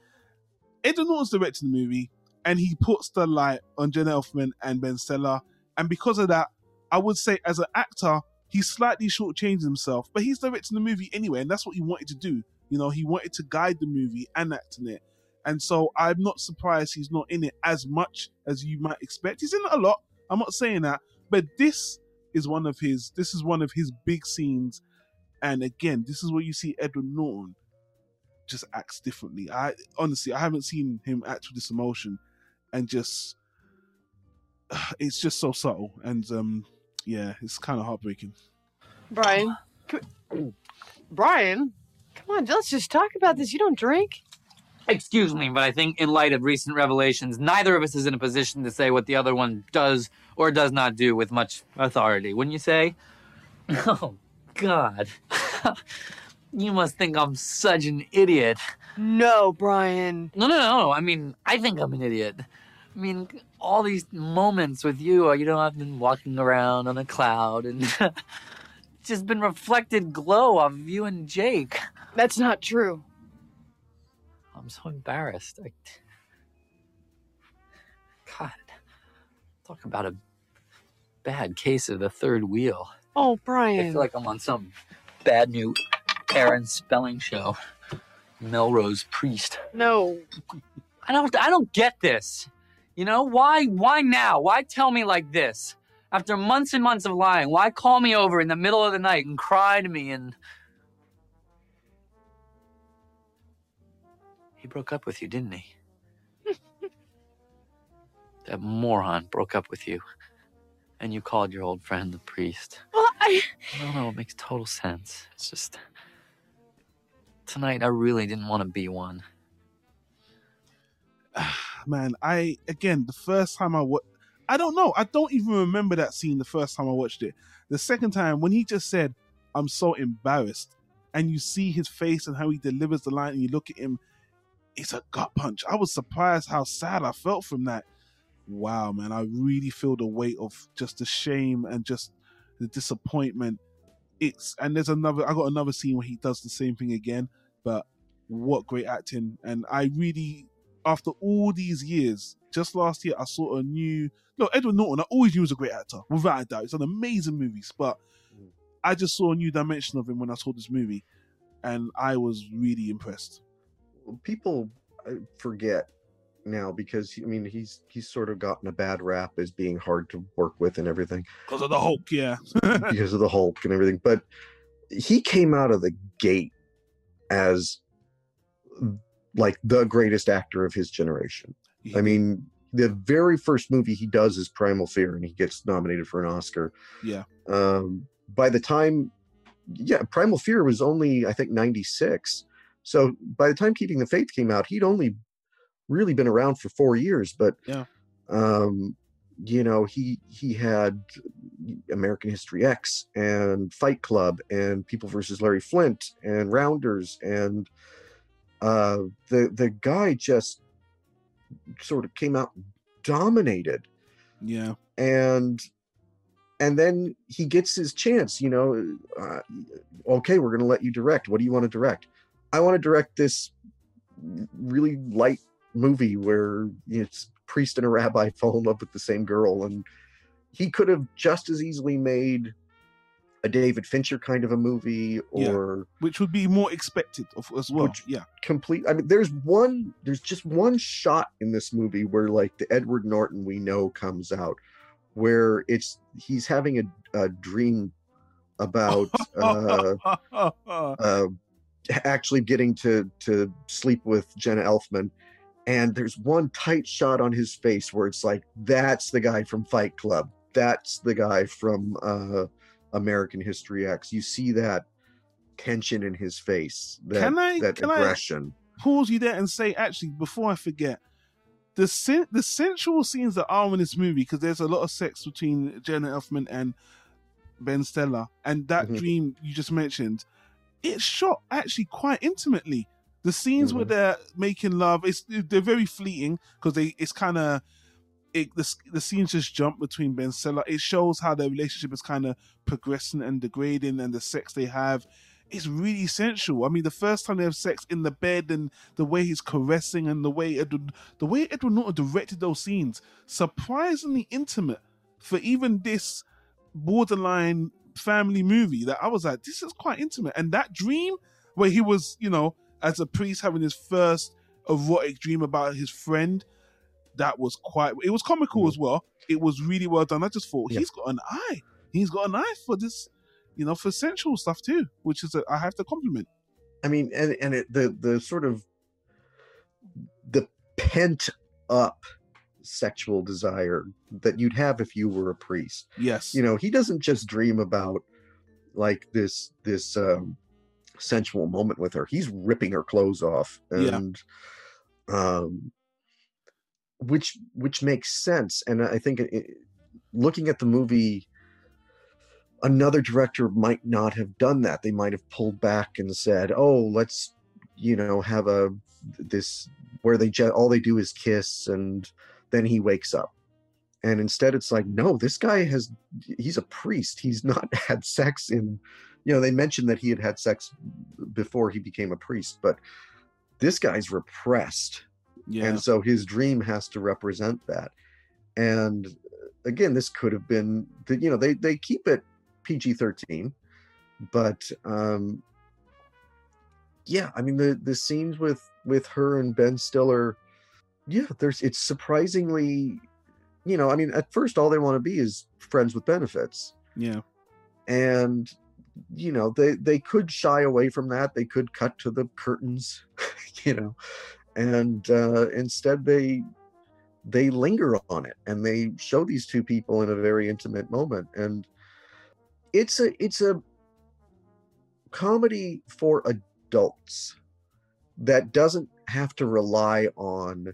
Edward Norton's directing the movie, and he puts the light on Jen Elfman and Ben Stiller, and because of that, I would say as an actor, he slightly shortchanged himself, but he's directing the movie anyway, and that's what he wanted to do. You know, he wanted to guide the movie and act in it. And so I'm not surprised he's not in it as much as you might expect. He's in it a lot. I'm not saying that, but this is one of his this is one of his big scenes. And again, this is where you see Edward Norton just acts differently. I honestly I haven't seen him act with this emotion and just it's just so subtle and um yeah, it's kind of heartbreaking. Brian, c- Brian, come on, let's just talk about this. You don't drink. Excuse me, but I think in light of recent revelations, neither of us is in a position to say what the other one does or does not do with much authority, wouldn't you say? Oh, God. you must think I'm such an idiot. No, Brian. No, no, no. I mean, I think I'm an idiot. I mean, all these moments with you, uh, you know, I've been walking around on a cloud and just been reflected glow off of you and Jake. That's not true. I'm so embarrassed. I... God, talk about a bad case of the third wheel. Oh, Brian. I feel like I'm on some bad new Aaron spelling show. Melrose Priest. no. I don't I don't get this. You know, why why now? Why tell me like this? After months and months of lying, why call me over in the middle of the night and cry to me and He broke up with you, didn't he? that moron broke up with you. And you called your old friend the priest. Well, I. No, no, it makes total sense. It's just tonight I really didn't want to be one. man, I again the first time I watched, I don't know, I don't even remember that scene the first time I watched it. The second time when he just said, "I'm so embarrassed," and you see his face and how he delivers the line, and you look at him, it's a gut punch. I was surprised how sad I felt from that. Wow, man, I really feel the weight of just the shame and just the disappointment. It's and there's another. I got another scene where he does the same thing again, but what great acting! And I really after all these years, just last year, I saw a new. No, Edward Norton, I always knew he was a great actor, without a doubt. He's done amazing movies, but mm. I just saw a new dimension of him when I saw this movie, and I was really impressed. People forget now because I mean he's he's sort of gotten a bad rap as being hard to work with and everything Because of the Hulk, yeah. because of the Hulk and everything. But he came out of the gate as like the greatest actor of his generation. I mean, the very first movie he does is Primal Fear, and he gets nominated for an Oscar. Yeah. Um, by the time, yeah, Primal Fear was only I think '96. So by the time Keeping the Faith came out, he'd only really been around for four years. But Yeah. um, you know, he he had American History X and Fight Club and People versus Larry Flynt and Rounders and uh, the the guy just sort of came out and dominated Yeah. and and then he gets his chance you know uh, okay we're going to let you direct what do you want to direct i want to direct this really light movie where you know, it's priest and a rabbi fall in love with the same girl and he could have just as easily made a david fincher kind of a movie Yeah. or Which would be more expected of, as well. Yeah. complete i mean there's one there's just one shot in this movie where like the edward norton we know comes out where it's he's having a, a dream about uh, uh actually getting to to sleep with jenna elfman. And there's one tight shot on his face where it's like that's the guy from fight club. That's the guy from uh american history x. You see that tension in his face that, Can I- that can I- aggression. pause you there and say, actually, before I forget, the sen- the sensual scenes that are in this movie, because there's a lot of sex between Jenna Elfman and Ben Stella, and that Mhm. dream you just mentioned, it's shot actually quite intimately. The scenes where Mhm. they're making love, it's they're very fleeting because they it's kind of it the, the scenes just jump between Ben Stella. It shows how their relationship is kind of progressing and degrading, and the sex they have is really sensual. I mean, the first time they have sex in the bed and the way he's caressing and the way Edward, the way Edward Norton directed those scenes, surprisingly intimate for even this borderline family movie. That I was like, this is quite intimate. And that dream where he was, you know, as a priest having his first erotic dream about his friend, that was quite. It was comical mm-hmm. as well. It was really well done. I just thought Yeah. he's got an eye. He's got an eye for this you know, for sensual stuff too, which is a, I have to compliment. I mean, and and it, the the sort of the pent up sexual desire that you'd have if you were a priest. Yes, You know, he doesn't just dream about like this this um, sensual moment with her. He's ripping her clothes off, Yeah. and um, which which makes sense. And I think it, looking at the movie another director might not have done that they might have pulled back and said oh let's you know have a this where they all they do is kiss and then he wakes up. And instead it's like no this guy has he's a priest. He's not had sex in you know they mentioned that he had had sex before he became a priest but this guy's repressed. Yeah, and so his dream has to represent that. And again this could have been the- you know they they keep it pg-13 but um yeah i mean the the scenes with with her and ben stiller yeah there's it's surprisingly you know i mean at first all they want to be is friends with benefits. Yeah, and you know they they could shy away from that they could cut to the curtains you know and uh instead they they linger on it and they show these two people in a very intimate moment and it's a it's a comedy for adults that doesn't have to rely on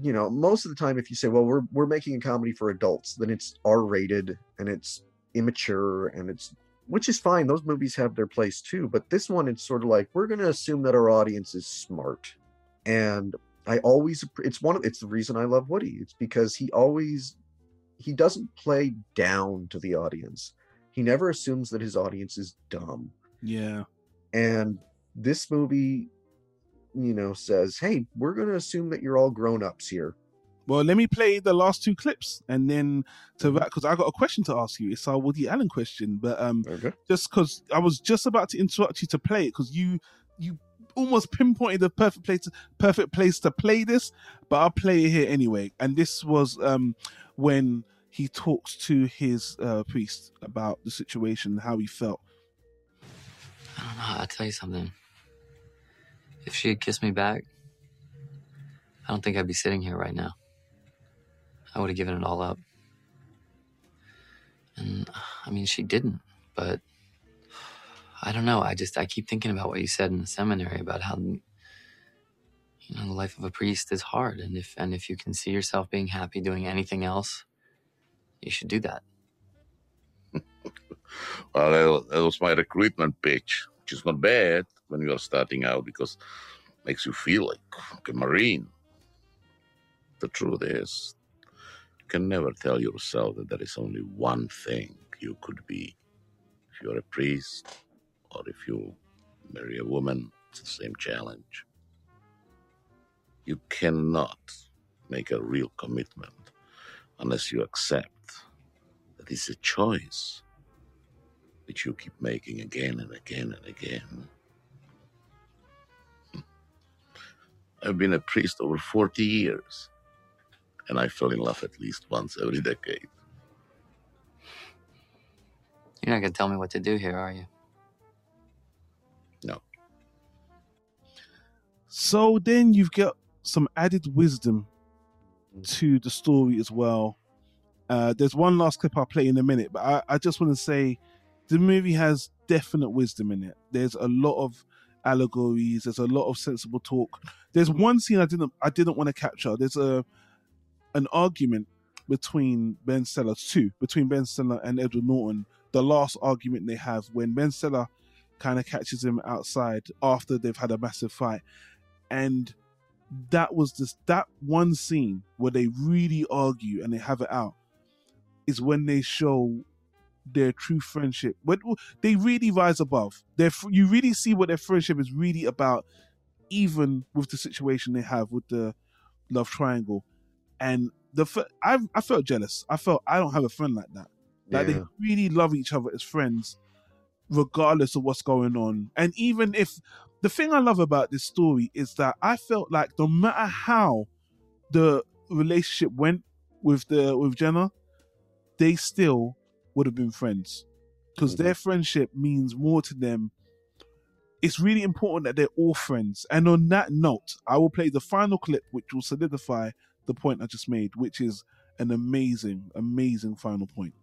you know most of the time if you say well we're we're making a comedy for adults then it's r rated and it's immature and it's which is fine. Those movies have their place too but this one it's sort of like we're going to assume that our audience is smart. And i always it's one of it's the reason i love woody. It's because he always he doesn't play down to the audience. He never assumes that his audience is dumb. Yeah. and this movie you know says hey we're going to assume that you're all grown-ups here Well, let me play the last two clips and then to that because I got a question to ask you. It's our Woody Allen question, but um, okay just because I was just about to interrupt you to play it because you you almost pinpointed the perfect place perfect place to play this, but I'll play it here anyway. And this was um when he talks to his uh, priest about the situation, how he felt. I don't know. I'll tell you something. If she had kissed me back, I don't think I'd be sitting here right now. I would have given it all up. And I mean, she didn't, but I don't know. I just, I keep thinking about what you said in the seminary about how, you know, the life of a priest is hard. And if, and if you can see yourself being happy doing anything else, you should do that. Well, that- was my recruitment pitch, which is not bad when you are starting out because it makes you feel like a Marine. The truth is, you can never tell yourself that there is only one thing you could be. If you're a priest or if you marry a woman, it's the same challenge. You cannot make a real commitment unless you accept that it's a choice which you keep making again and again and again. I've been a priest over 40 years, and I fell in love at least once every decade. You're not going to tell me what to do here, are you? No. So then you've got some added wisdom to the story as well. Uh, there's one last clip I'll play in a minute, but I, I just want to say the movie has definite wisdom in it. There's a lot of allegories. There's a lot of sensible talk. There's one scene I didn't I didn't want to capture. There's a an argument between Ben Stiller two between Ben Stiller and Edward Norton. The last argument they have when Ben Stiller kind of catches him outside after they've had a massive fight, and that was just that one scene where they really argue and they have it out is when they show their true friendship. When they really rise above. Their you really see what their friendship is really about, even with the situation they have with the love triangle. And the I felt jealous. I felt I don't have a friend like that. Like Yeah. they really love each other as friends, regardless of what's going on. And even if the thing I love about this story is that I felt like no matter how the relationship went with the with Jenna, they still would have been friends because mm-hmm. their friendship means more to them. It's really important that they're all friends. And on that note, I will play the final clip, which will solidify the point I just made, which is an amazing, amazing final point.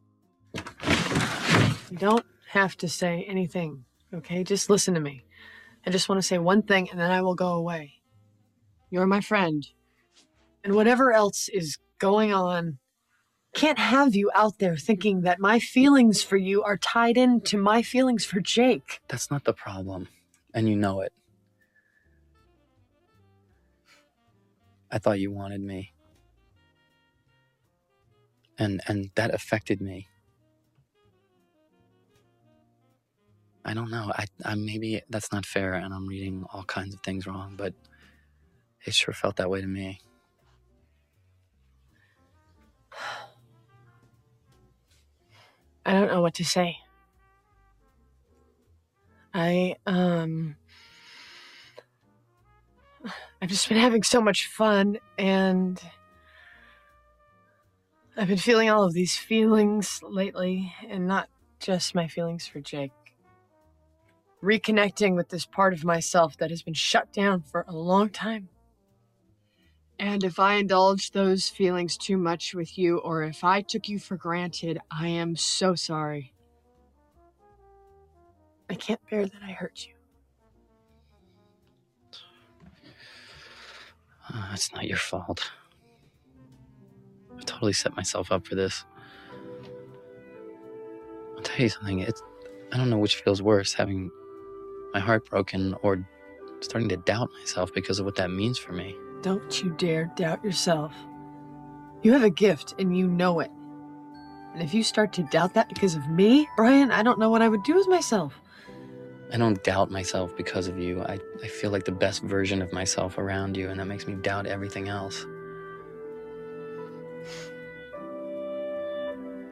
You don't have to say anything, okay? Just listen to me. I just want to say one thing and then I will go away. You're my friend. And whatever else is going on, can't have you out there thinking that my feelings for you are tied into my feelings for Jake. That's not the problem. And you know it. I thought you wanted me. And and that affected me. I don't know. I, I maybe that's not fair and I'm reading all kinds of things wrong, but it sure felt that way to me. I don't know what to say. I, um. I've just been having so much fun and. I've been feeling all of these feelings lately, and not just my feelings for Jake. Reconnecting with this part of myself that has been shut down for a long time. And if I indulged those feelings too much with you, or if I took you for granted, I am so sorry. I can't bear that I hurt you. Uh, it's not your fault. I totally set myself up for this. I'll tell you something. It's I don't know which feels worse, having my heart broken or starting to doubt myself because of what that means for me. Don't you dare doubt yourself. You have a gift and you know it. And if you start to doubt that because of me, Brian, I don't know what I would do with myself. I don't doubt myself because of you. I, I feel like the best version of myself around you, and that makes me doubt everything else.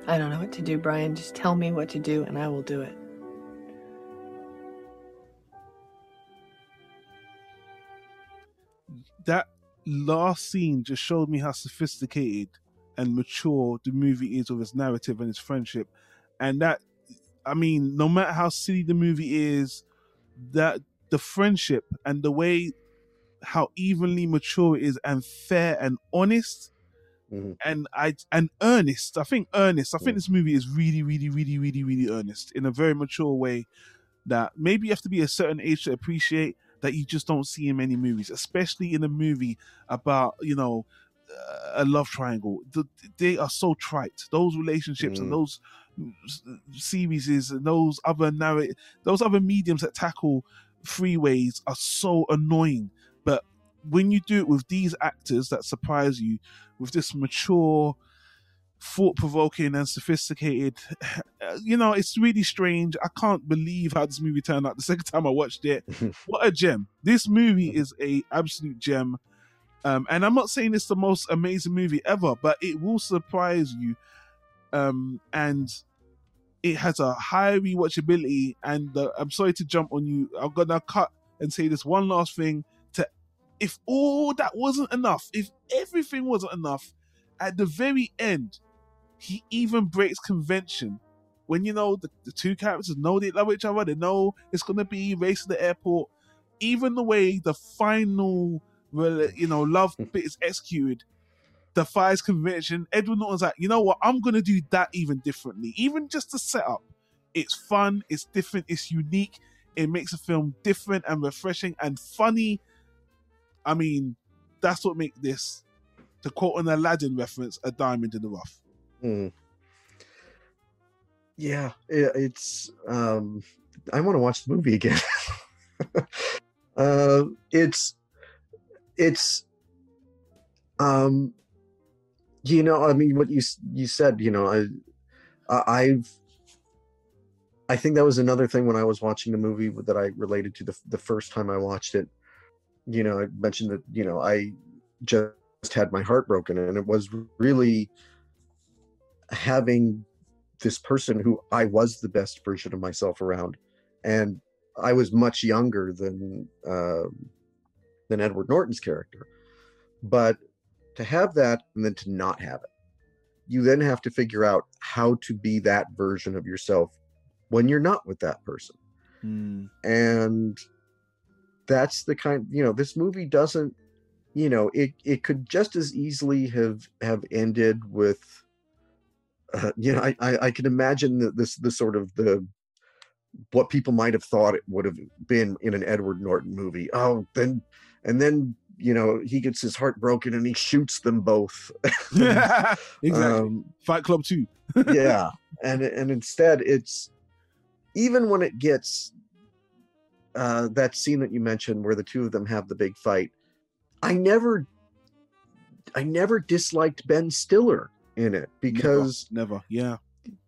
I don't know what to do, Brian. Just tell me what to do and I will do it. that last scene just showed me how sophisticated and mature the movie is with its narrative and its friendship. And that, I mean, no matter how silly the movie is, that the friendship and the way how evenly mature it is and fair and honest, Mhm. and I and earnest. I think earnest. I think Mm. this movie is really, really, really, really, really earnest in a very mature way. That maybe you have to be a certain age to appreciate that you just don't see in many movies, especially in a movie about you know a love triangle. The, they are so trite. Those relationships and Mm. those series and those other narrative, those other mediums that tackle freeways are so annoying. But when you do it with these actors that surprise you with this mature, thought provoking, and sophisticated, you know, it's really strange. I can't believe how this movie turned out the second time I watched it. what a gem! This movie is a absolute gem. Um, and I'm not saying it's the most amazing movie ever, but it will surprise you. Um, and it has a high rewatchability. And uh, I'm sorry to jump on you. I'm gonna cut and say this one last thing. To if all that wasn't enough, if everything wasn't enough, at the very end, he even breaks convention. When you know the, the two characters know they love each other, they know it's gonna be race to the airport. Even the way the final, you know, love hmm. bit is executed defies convention. Edward Norton's like, you know what? I'm gonna do that even differently. Even just the setup, it's fun, it's different, it's unique. It makes a film different and refreshing and funny. I mean, that's what makes this, to quote an Aladdin reference, a diamond in the rough. Mm. Yeah, i- it's. Um, I want to watch the movie again. uh, it's, it's. Um, you know, I mean, what you you said, you know, I, I- I've. I think that was another thing when I was watching the movie that I related to the the first time I watched it. You know, I mentioned that you know I just had my heart broken, and it was really having this person who I was the best version of myself around, and I was much younger than uh, than Edward Norton's character, but to have that and then to not have it, you then have to figure out how to be that version of yourself when you're not with that person, and that's the kind you know this movie doesn't you know it it could just as easily have have ended with uh, you know I, I i can imagine that this the sort of the what people might have thought it would have been in an edward norton movie oh then and then you know he gets his heart broken and he shoots them both exactly. Um, Fight Club 2. yeah and and instead it's even when it gets uh that scene that you mentioned where the two of them have the big fight i never i never disliked ben stiller in it because never, never. yeah.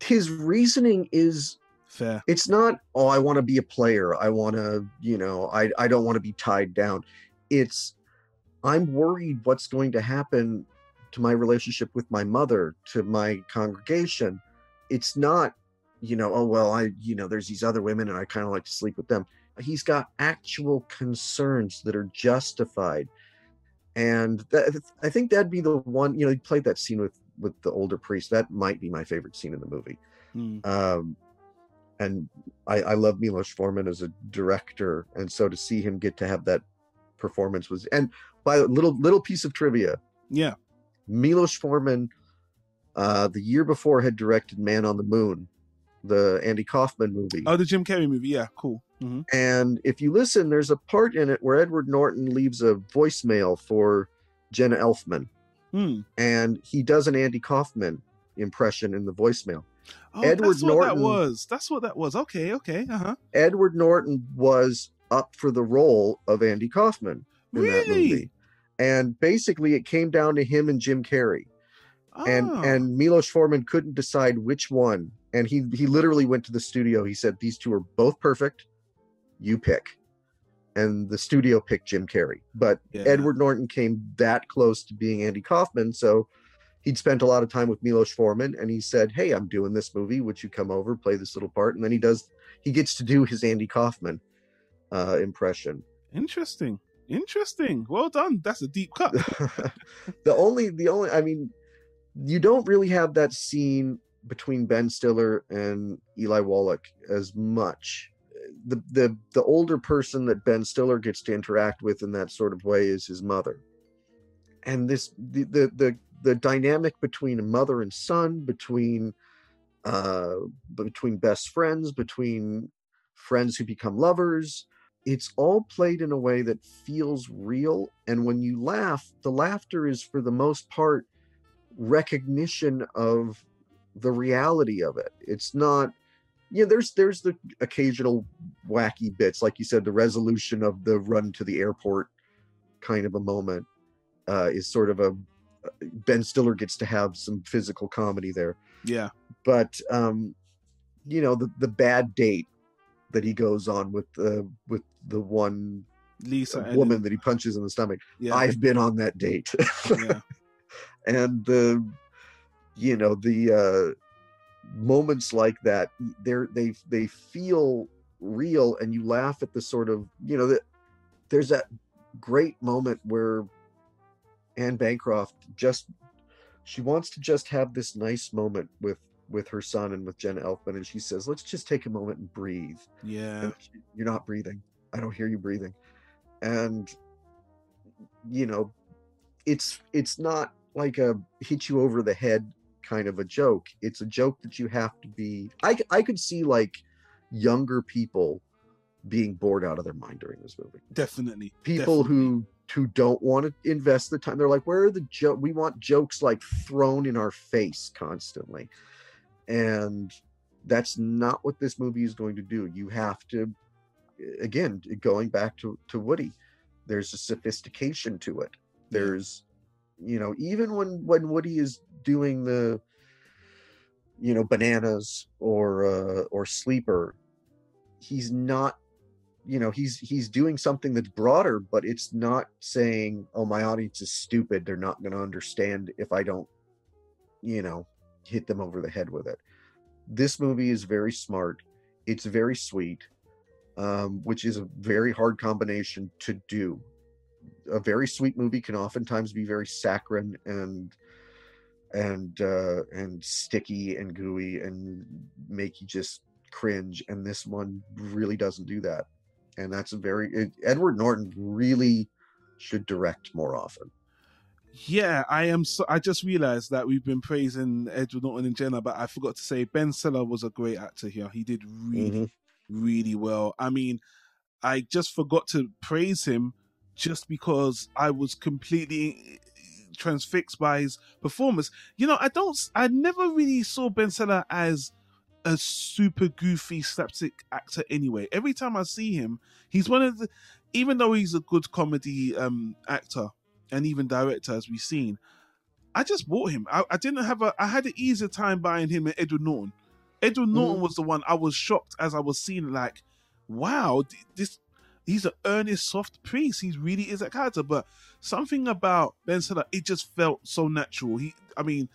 his reasoning is fair. it's not oh i want to be a player. I want to you know i i don't want to be tied down. It's i'm worried what's going to happen to my relationship with my mother to my congregation. It's not you know oh well i you know there's these other women and i kind of like to sleep with them. He's got actual concerns that are justified. And that, i think that'd be the one you know he played that scene with with the older priest that might be my favorite scene in the movie Mm. um and I, I love Milos Forman as a director, and so to see him get to have that performance was and by a little little piece of trivia, yeah Milos Forman, uh, the year before had directed Man on the Moon, the Andy Kaufman movie. Oh, the Jim Carrey movie. Yeah, cool. hmm And if you listen, there's a part in it where Edward Norton leaves a voicemail for Jenna Elfman, Hmm. and he does an Andy Kaufman impression in the voicemail. Oh, Edward that's what that was. That's what that was. Okay, okay. Uh huh. Edward Norton was up for the role of Andy Kaufman in that movie. And basically it came down to him and Jim Carrey. And Oh. and Milos Forman couldn't decide which one. And he he literally went to the studio. He said, These two are both perfect. You pick. And the studio picked Jim Carrey. But Yeah. Edward Norton came that close to being Andy Kaufman. So he'd spent a lot of time with Milos Forman and he said, Hey, I'm doing this movie. Would you come over, play this little part? And then he does he gets to do his Andy Kaufman uh impression. Interesting. Interesting. Well done. That's a deep cut. the only the only I mean, you don't really have that scene between Ben Stiller and Eli Wallach as much. The the the older person that Ben Stiller gets to interact with in that sort of way is his mother. And this the the the, the dynamic between a mother and son between uh between best friends between friends who become lovers it's all played in a way that feels real and when you laugh the laughter is for the most part recognition of the reality of it it's not yeah there's there's the occasional wacky bits like you said the resolution of the run to the airport kind of a moment uh is sort of a ben stiller gets to have some physical comedy there Yeah. but um you know the the bad date that he goes on with the with the one Lisa uh, and- woman that he punches in the stomach Yeah. i've been on that date yeah. and the you know the uh moments like that they're they they feel real and you laugh at the sort of you know that there's that great moment where anne bancroft just she wants to just have this nice moment with with her son and with jen elfman and she says let's just take a moment and breathe. Yeah. and she- you're not breathing. I don't hear you breathing. And you know it's it's not like a hit you over the head kind of a joke. It's a joke that you have to be I I could see like younger people being bored out of their mind during this movie. Definitely. people definitely. who who don't want to invest the time they're like where are the joke we want jokes like thrown in our face constantly. And that's not what this movie is going to do. You have to again going back to to woody there's a sophistication to it. There's you know even when when woody is doing the you know bananas or uh or sleeper he's not you know he's he's doing something that's broader but it's not saying oh my audience is stupid. They're not going to understand if i don't you know hit them over the head with it. This movie is very smart. It's very sweet um, which is a very hard combination to do a very sweet movie can oftentimes be very saccharine and and uh and sticky and gooey and make you just cringe and this one really doesn't do that and that's a very it, edward norton really should direct more often Yeah, I am. So, I just realized that we've been praising Edward Norton and Jenna, but I forgot to say Ben Stiller was a great actor here. He did really, really well. I mean, I just forgot to praise him just because I was completely eh, eh, transfixed by his performance. You know, I don't. I never really saw Ben Stiller as a super goofy slapstick actor. Anyway, every time I see him, he's one of the. Even though he's a good comedy um actor and even director, as we've seen, I just bought him. I, I didn't have a. I had an easier time buying him than Edward Norton. Edward Norton mm. was the one I was shocked as I was seeing. Like, wow, this. He's an earnest, soft priest. He really is that character. But something about Ben Stiller, it just felt so natural. He, I mean,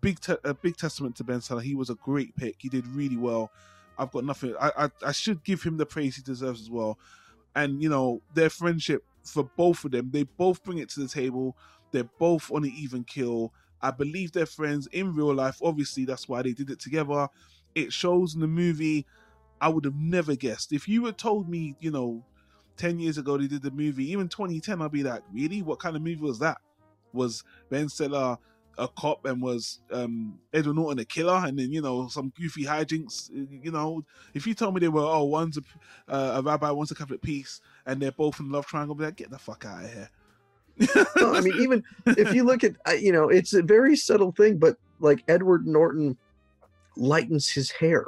big te- a big testament to Ben Stiller. He was a great pick. He did really well. I've got nothing. I, I I should give him the praise he deserves as well. And you know their friendship for both of them, they both bring it to the table. They're both on an even kill. I believe they're friends in real life. Obviously, that's why they did it together. It shows in the movie. I would have never guessed if you had told me, you know, ten years ago they did the movie, even 2010. I'd be like, really? What kind of movie was that? Was Ben Stiller a cop and was um, Edward Norton a killer, and then you know some goofy hijinks. You know, if you told me they were oh one's a, uh, a rabbi, one's a Catholic priest, and they're both in love triangle, be like, get the fuck out of here. no, I mean, even if you look at, you know, it's a very subtle thing, but like Edward Norton lightens his hair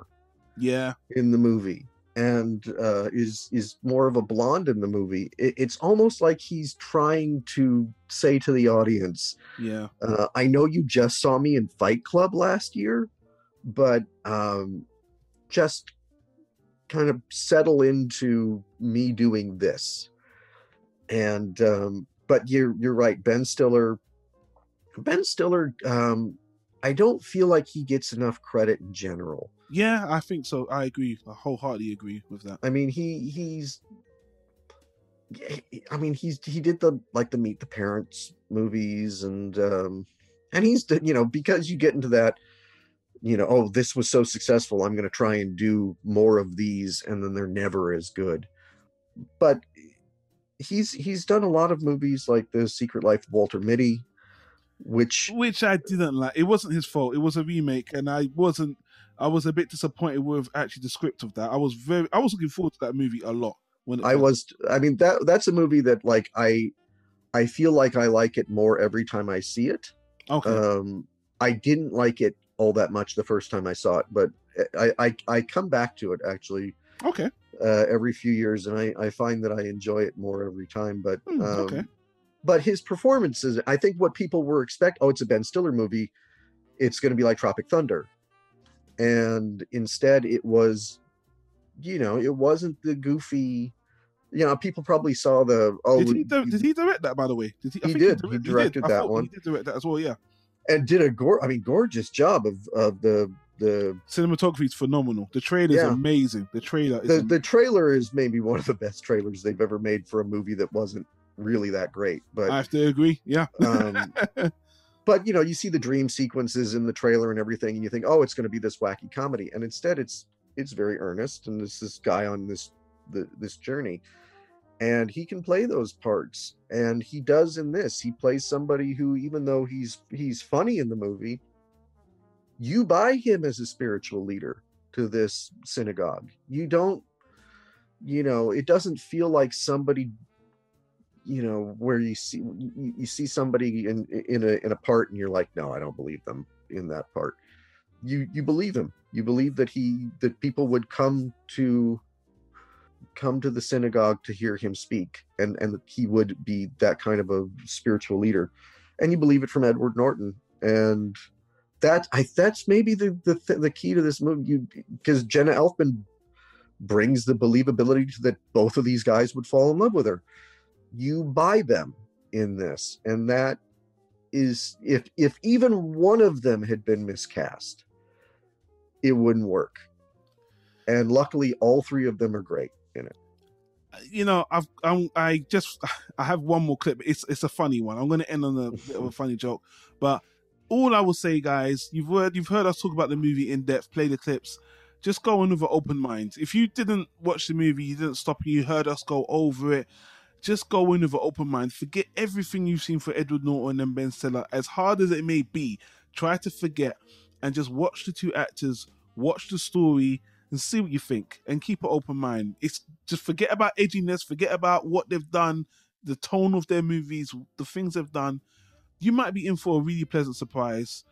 Yeah, in the movie and uh, is is more of a blonde in the movie. It, it's almost like he's trying to say to the audience, yeah, uh, "I know you just saw me in Fight Club last year, but um, just kind of settle into me doing this." And um, but you're you're right, Ben Stiller. Ben Stiller, um, I don't feel like he gets enough credit in general. Yeah. I think so. I agree. I wholeheartedly agree with that. I mean, he he's. I mean, he's he did the like the Meet the Parents movies, and um, and he's you know because you get into that, you know, oh, this was so successful, I'm going to try and do more of these, and then they're never as good. But he's he's done a lot of movies like The Secret Life of Walter Mitty, which which I didn't like. It wasn't his fault. It was a remake, and I wasn't. I was a bit disappointed with actually the script of that. I was very. I was looking forward to that movie a lot. When I was I mean that that's a movie that like I I feel like I like it more every time I see it. Okay. Um I didn't like it all that much the first time I saw it, but I I, I come back to it actually okay. uh, every few years, and I I find that I enjoy it more every time. But Hmm, um, okay. but his performances, I think what people were expect. Oh, it's a Ben Stiller movie. It's going to be like Tropic Thunder, and instead it was, you know, it wasn't the goofy. You know, people probably saw the oh did he do, did he direct that by the way? Did he? I He think did. He direct- directed I that thought one. He did direct that as well. Yeah. and did a gor I mean gorgeous job of of the the Cinematography is phenomenal. The trailer is Yeah. amazing. The trailer is the the trailer is maybe one of the best trailers they've ever made for a movie that wasn't really that great. But I have to agree. Yeah. um, but you know, you see the dream sequences in the trailer and everything, and you think, oh, it's going to be this wacky comedy, and instead, it's it's very earnest, and it's this guy on this the, this journey, and he can play those parts, and he does in this. He plays somebody who, even though he's he's funny in the movie, you buy him as a spiritual leader to this synagogue. You don't, you know, it doesn't feel like somebody you know where you see you, see somebody in in a in a part and you're like no i don't believe them in that part. You you believe him. You believe that he that people would come to come to the synagogue to hear him speak and and he would be that kind of a spiritual leader. And you believe it from edward norton. And that i that's maybe the the, th- the key to this movie because jenna elfman brings the believability to that both of these guys would fall in love with her you buy them in this and that is if if even one of them had been miscast it wouldn't work and luckily all three of them are great in it you know, I've I'm, I just I have one more clip. It's it's a funny one. I'm going to end on a bit of a funny joke, but all I will say, guys, you've heard you've heard us talk about the movie in depth. Play the clips. Just go in with an open mind. If you didn't watch the movie, you didn't stop. You heard us go over it. Just go in with an open mind. Forget everything you've seen for Edward Norton and Ben Stiller. As hard as it may be, try to forget and just watch the two actors, watch the story, and see what you think. And keep an open mind. It's just forget about edginess, forget about what they've done, the tone of their movies, the things they've done. You might be in for a really pleasant surprise.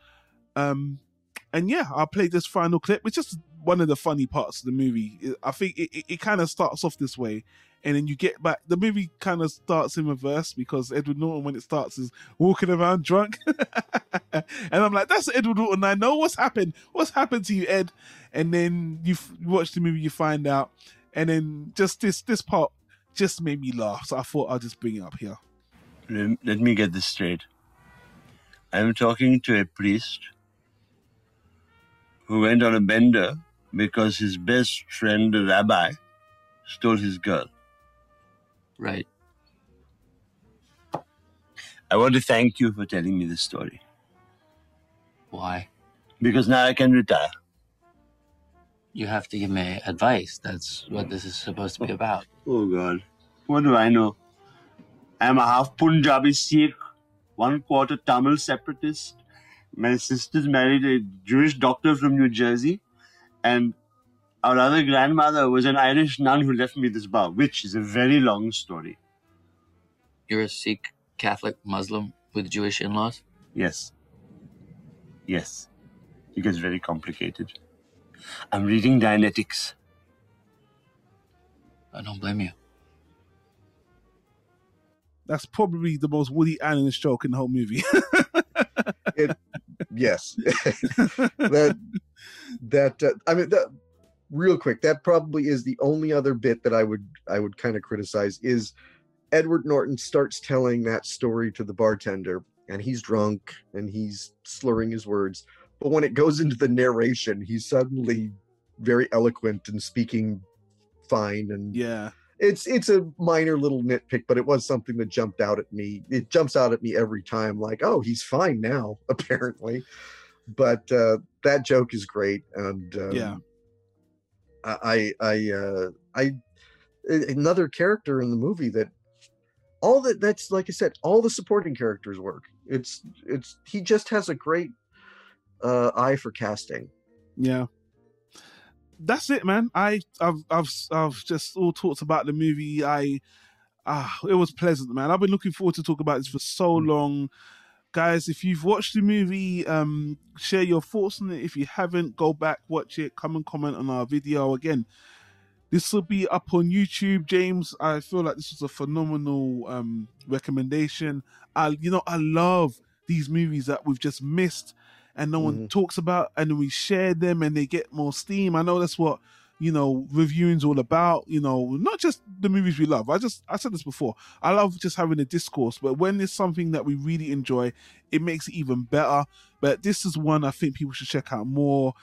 Um, and yeah, I'll play this final clip. It's just one of the funny parts of the movie. I think it, it, it kind of starts off this way, and then you get back. The movie kind of starts in reverse because Edward Norton, when it starts, is walking around drunk, and I'm like, "That's Edward Norton. I know what's happened. What's happened to you, Ed?" And then you, watch the movie, you find out, and then just this this part just made me laugh. So I thought I'll just bring it up here. Let me get this straight. I'm talking to a priest who went on a bender because his best friend, the rabbi, stole his girl. Right. I want to thank you for telling me this story Why? because now I can retire. You have to give me advice. That's what this is supposed to be about. Oh, oh God, what do I know? I'm a half Punjabi Sikh, one quarter Tamil separatist. My sister's married a Jewish doctor from New Jersey, and our other grandmother was an Irish nun who left me this bar, which is a very long story. You're a Sikh, Catholic, Muslim with Jewish in laws? Yes. Yes. It gets very complicated. I'm reading Dianetics. I don't blame you. That's probably the most Woody Allen joke in the whole movie. it yes. That that uh, i mean that real quick that probably is the only other bit that i would i would kind of criticize is edward norton starts telling that story to the bartender and he's drunk and he's slurring his words but when it goes into the narration he's suddenly very eloquent and speaking fine and yeah it's it's a minor little nitpick, but it was something that jumped out at me. It jumps out at me every time, like, oh, he's fine now, apparently. But uh, that joke is great, and um, Yeah. I I uh, I another character in the movie that all that that's like I said, all the supporting characters work. It's it's he just has a great uh, eye for casting. Yeah. That's it, man. I I've I've I've just all talked about the movie. I ah, it was pleasant, man. I've been looking forward to talk about this for so long. Guys, if you've watched the movie, um, share your thoughts on it. If you haven't, go back, watch it, come and comment on our video. Again, this will be up on YouTube, James. I feel like this was a phenomenal um, recommendation. I, you know, I love these movies that we've just missed and no one mm-hmm. talks about, and we share them and they get more steam. I know that's what you know reviewing's all about. You know, not just the movies we love. I just I said this before. I love just having a discourse, but when it's something that we really enjoy, it makes it even better. But this is one I think people should check out more.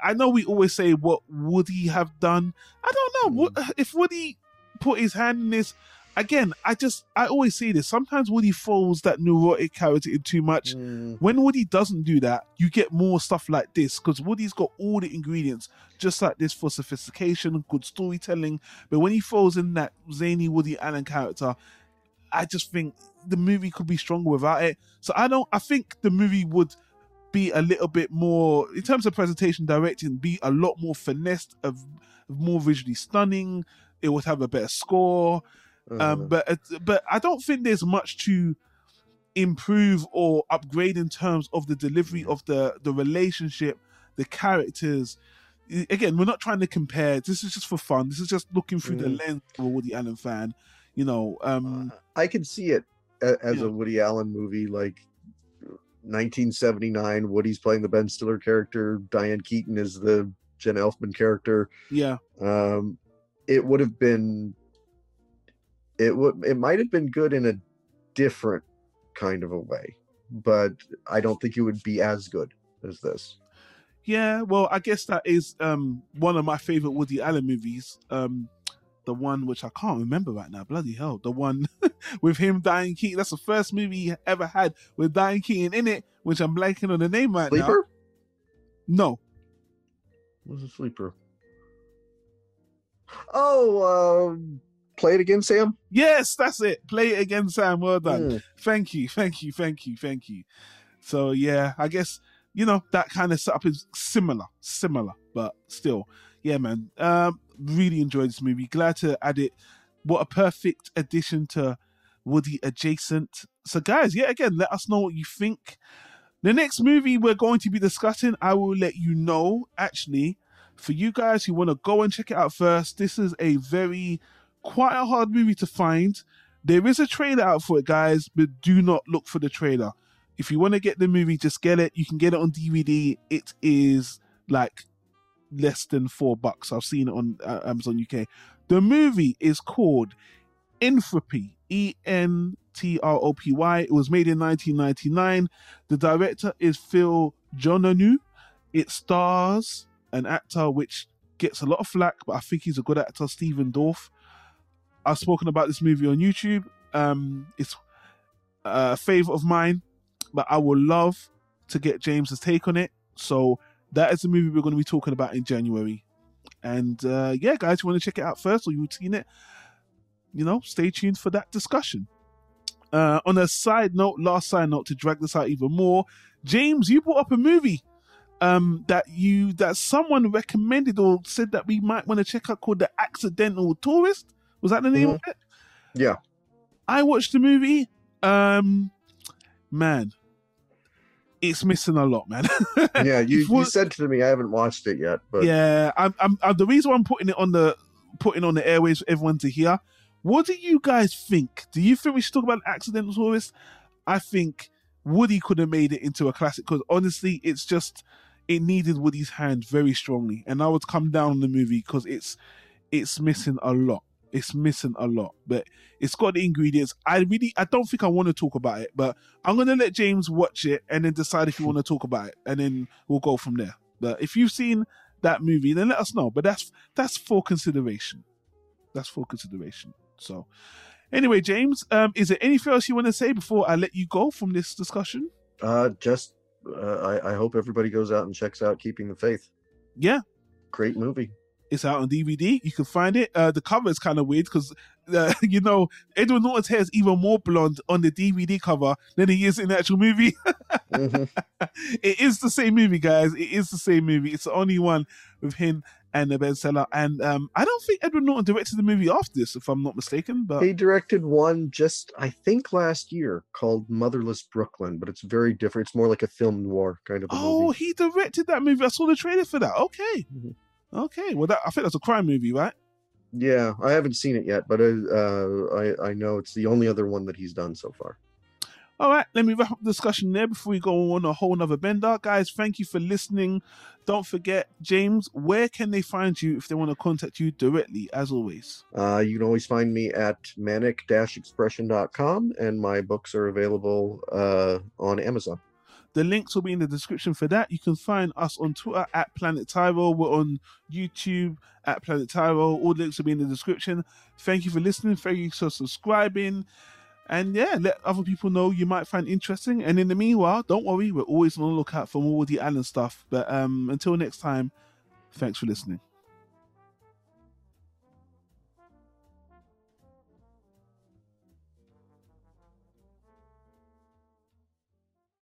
I know we always say what would he have done. I don't know what mm. if Woody put his hand in this. Again, I just I always say this. Sometimes Woody folds that neurotic character in too much. Mm. When Woody doesn't do that, you get more stuff like this because Woody's got all the ingredients just like this for sophistication, good storytelling. But when he throws in that zany Woody Allen character, I just think the movie could be stronger without it. So I don't. I think the movie would be a little bit more in terms of presentation, directing, be a lot more finessed, of more visually stunning. It would have a better score. Um, but but I don't think there's much to improve or upgrade in terms of the delivery of the the relationship, the characters. Again, we're not trying to compare. This is just for fun. This is just looking through the Mhm. lens of a Woody Allen fan. You know, um, I can see it as a Woody Allen movie, like 1979. Woody's playing the Ben Stiller character. Diane Keaton is the Jen Elfman character. yeah, Um, it would have been. It would. It might have been good in a different kind of a way, but I don't think it would be as good as this. Yeah, well, I guess that is um one of my favorite Woody Allen movies. Um the one which I can't remember right now. Bloody hell, the one with him, Diane Keaton. That's the first movie he ever had with Diane Keaton in it, which I'm blanking on the name right Sleeper? now. No, What's a sleeper? Oh, um, play it again, Sam. Yes, that's it. Play it again, Sam. Well done. Mm. Thank you, thank you, thank you, thank you. So yeah, I guess you know that kind of setup is similar, similar, but still, yeah, man. Um, really enjoyed this movie. Glad to add it. What a perfect addition to Woody adjacent. So guys, yeah, again, let us know what you think. The next movie we're going to be discussing, I will let you know. Actually, for you guys who want to go and check it out first, this is a very quite a hard movie to find. There is a trailer out for it, guys, but do not look for the trailer. If you want to get the movie, just get it. You can get it on DVD. It is like less than four bucks. I've seen it on uh, Amazon UK. The movie is called Entropy. E N T R O P Y. It was made in 1999. The director is Phil Joanou. It stars an actor which gets a lot of flack, but I think he's a good actor, Stephen Dorff. I've spoken about this movie on YouTube. Um, it's a favorite of mine, but I would love to get James's take on it. So that is the movie we're going to be talking about in January. And uh, yeah, guys, you want to check it out first or you've seen it, you know, stay tuned for that discussion. Uh, on a side note, last side note to drag this out even more, James, you brought up a movie um, that you that someone recommended or said that we might want to check out called The Accidental Tourist. Was that the name of it? Yeah. I watched the movie. Um, man, it's missing a lot, man. yeah, you, you said to me I haven't watched it yet, but yeah, I'm, I'm, I'm. The reason why I'm putting it on the putting on the airways for everyone to hear. What do you guys think? Do you think we should talk about Accidental Tourist? I think Woody could have made it into a classic because honestly, it's just it needed Woody's hand very strongly, and I would come down on the movie because it's it's missing a lot. It's missing a lot, but it's got the ingredients. I really, I don't think I want to talk about it, but I'm gonna let James watch it and then decide if you want to talk about it, and then we'll go from there. But if you've seen that movie, then let us know. But that's that's for consideration. That's for consideration. So, anyway, James, um, is there anything else you want to say before I let you go from this discussion? uh, just uh, I, I hope everybody goes out and checks out Keeping the Faith. Yeah, Great movie. It's out on DVD. You can find it. Uh, the cover is kind of weird because, uh, you know, Edward Norton's hair is even more blonde on the DVD cover than he is in the actual movie. Mhm. it is the same movie, guys. It is the same movie. It's the only one with him and the Ben Stiller. And um, I don't think Edward Norton directed the movie after this, if I'm not mistaken. But He directed one just, I think, last year called Motherless Brooklyn, but it's very different. It's more like a film noir kind of a oh, movie. he directed that movie. I saw the trailer for that. Okay, Mm-hmm. Okay. Well, that, I think that's a crime movie, right? Yeah, I haven't seen it yet, but uh, uh, I I know it's the only other one that he's done so far. All right, let me wrap up the discussion there before we go on a whole nother bender. Guys, thank you for listening. Don't forget, James, where can they find you if they want to contact you directly, as always? Uh, you can always find me at manic-expression.com, and my books are available uh, on Amazon. The links will be in the description for that. You can find us on Twitter at Planet Tyro. We're on YouTube at Planet Tyro. All the links will be in the description. Thank you for listening. Thank you for subscribing. And yeah, let other people know you might find interesting. And in the meanwhile, don't worry, we're always on the lookout for more Woody Allen stuff. But um, until next time, thanks for listening.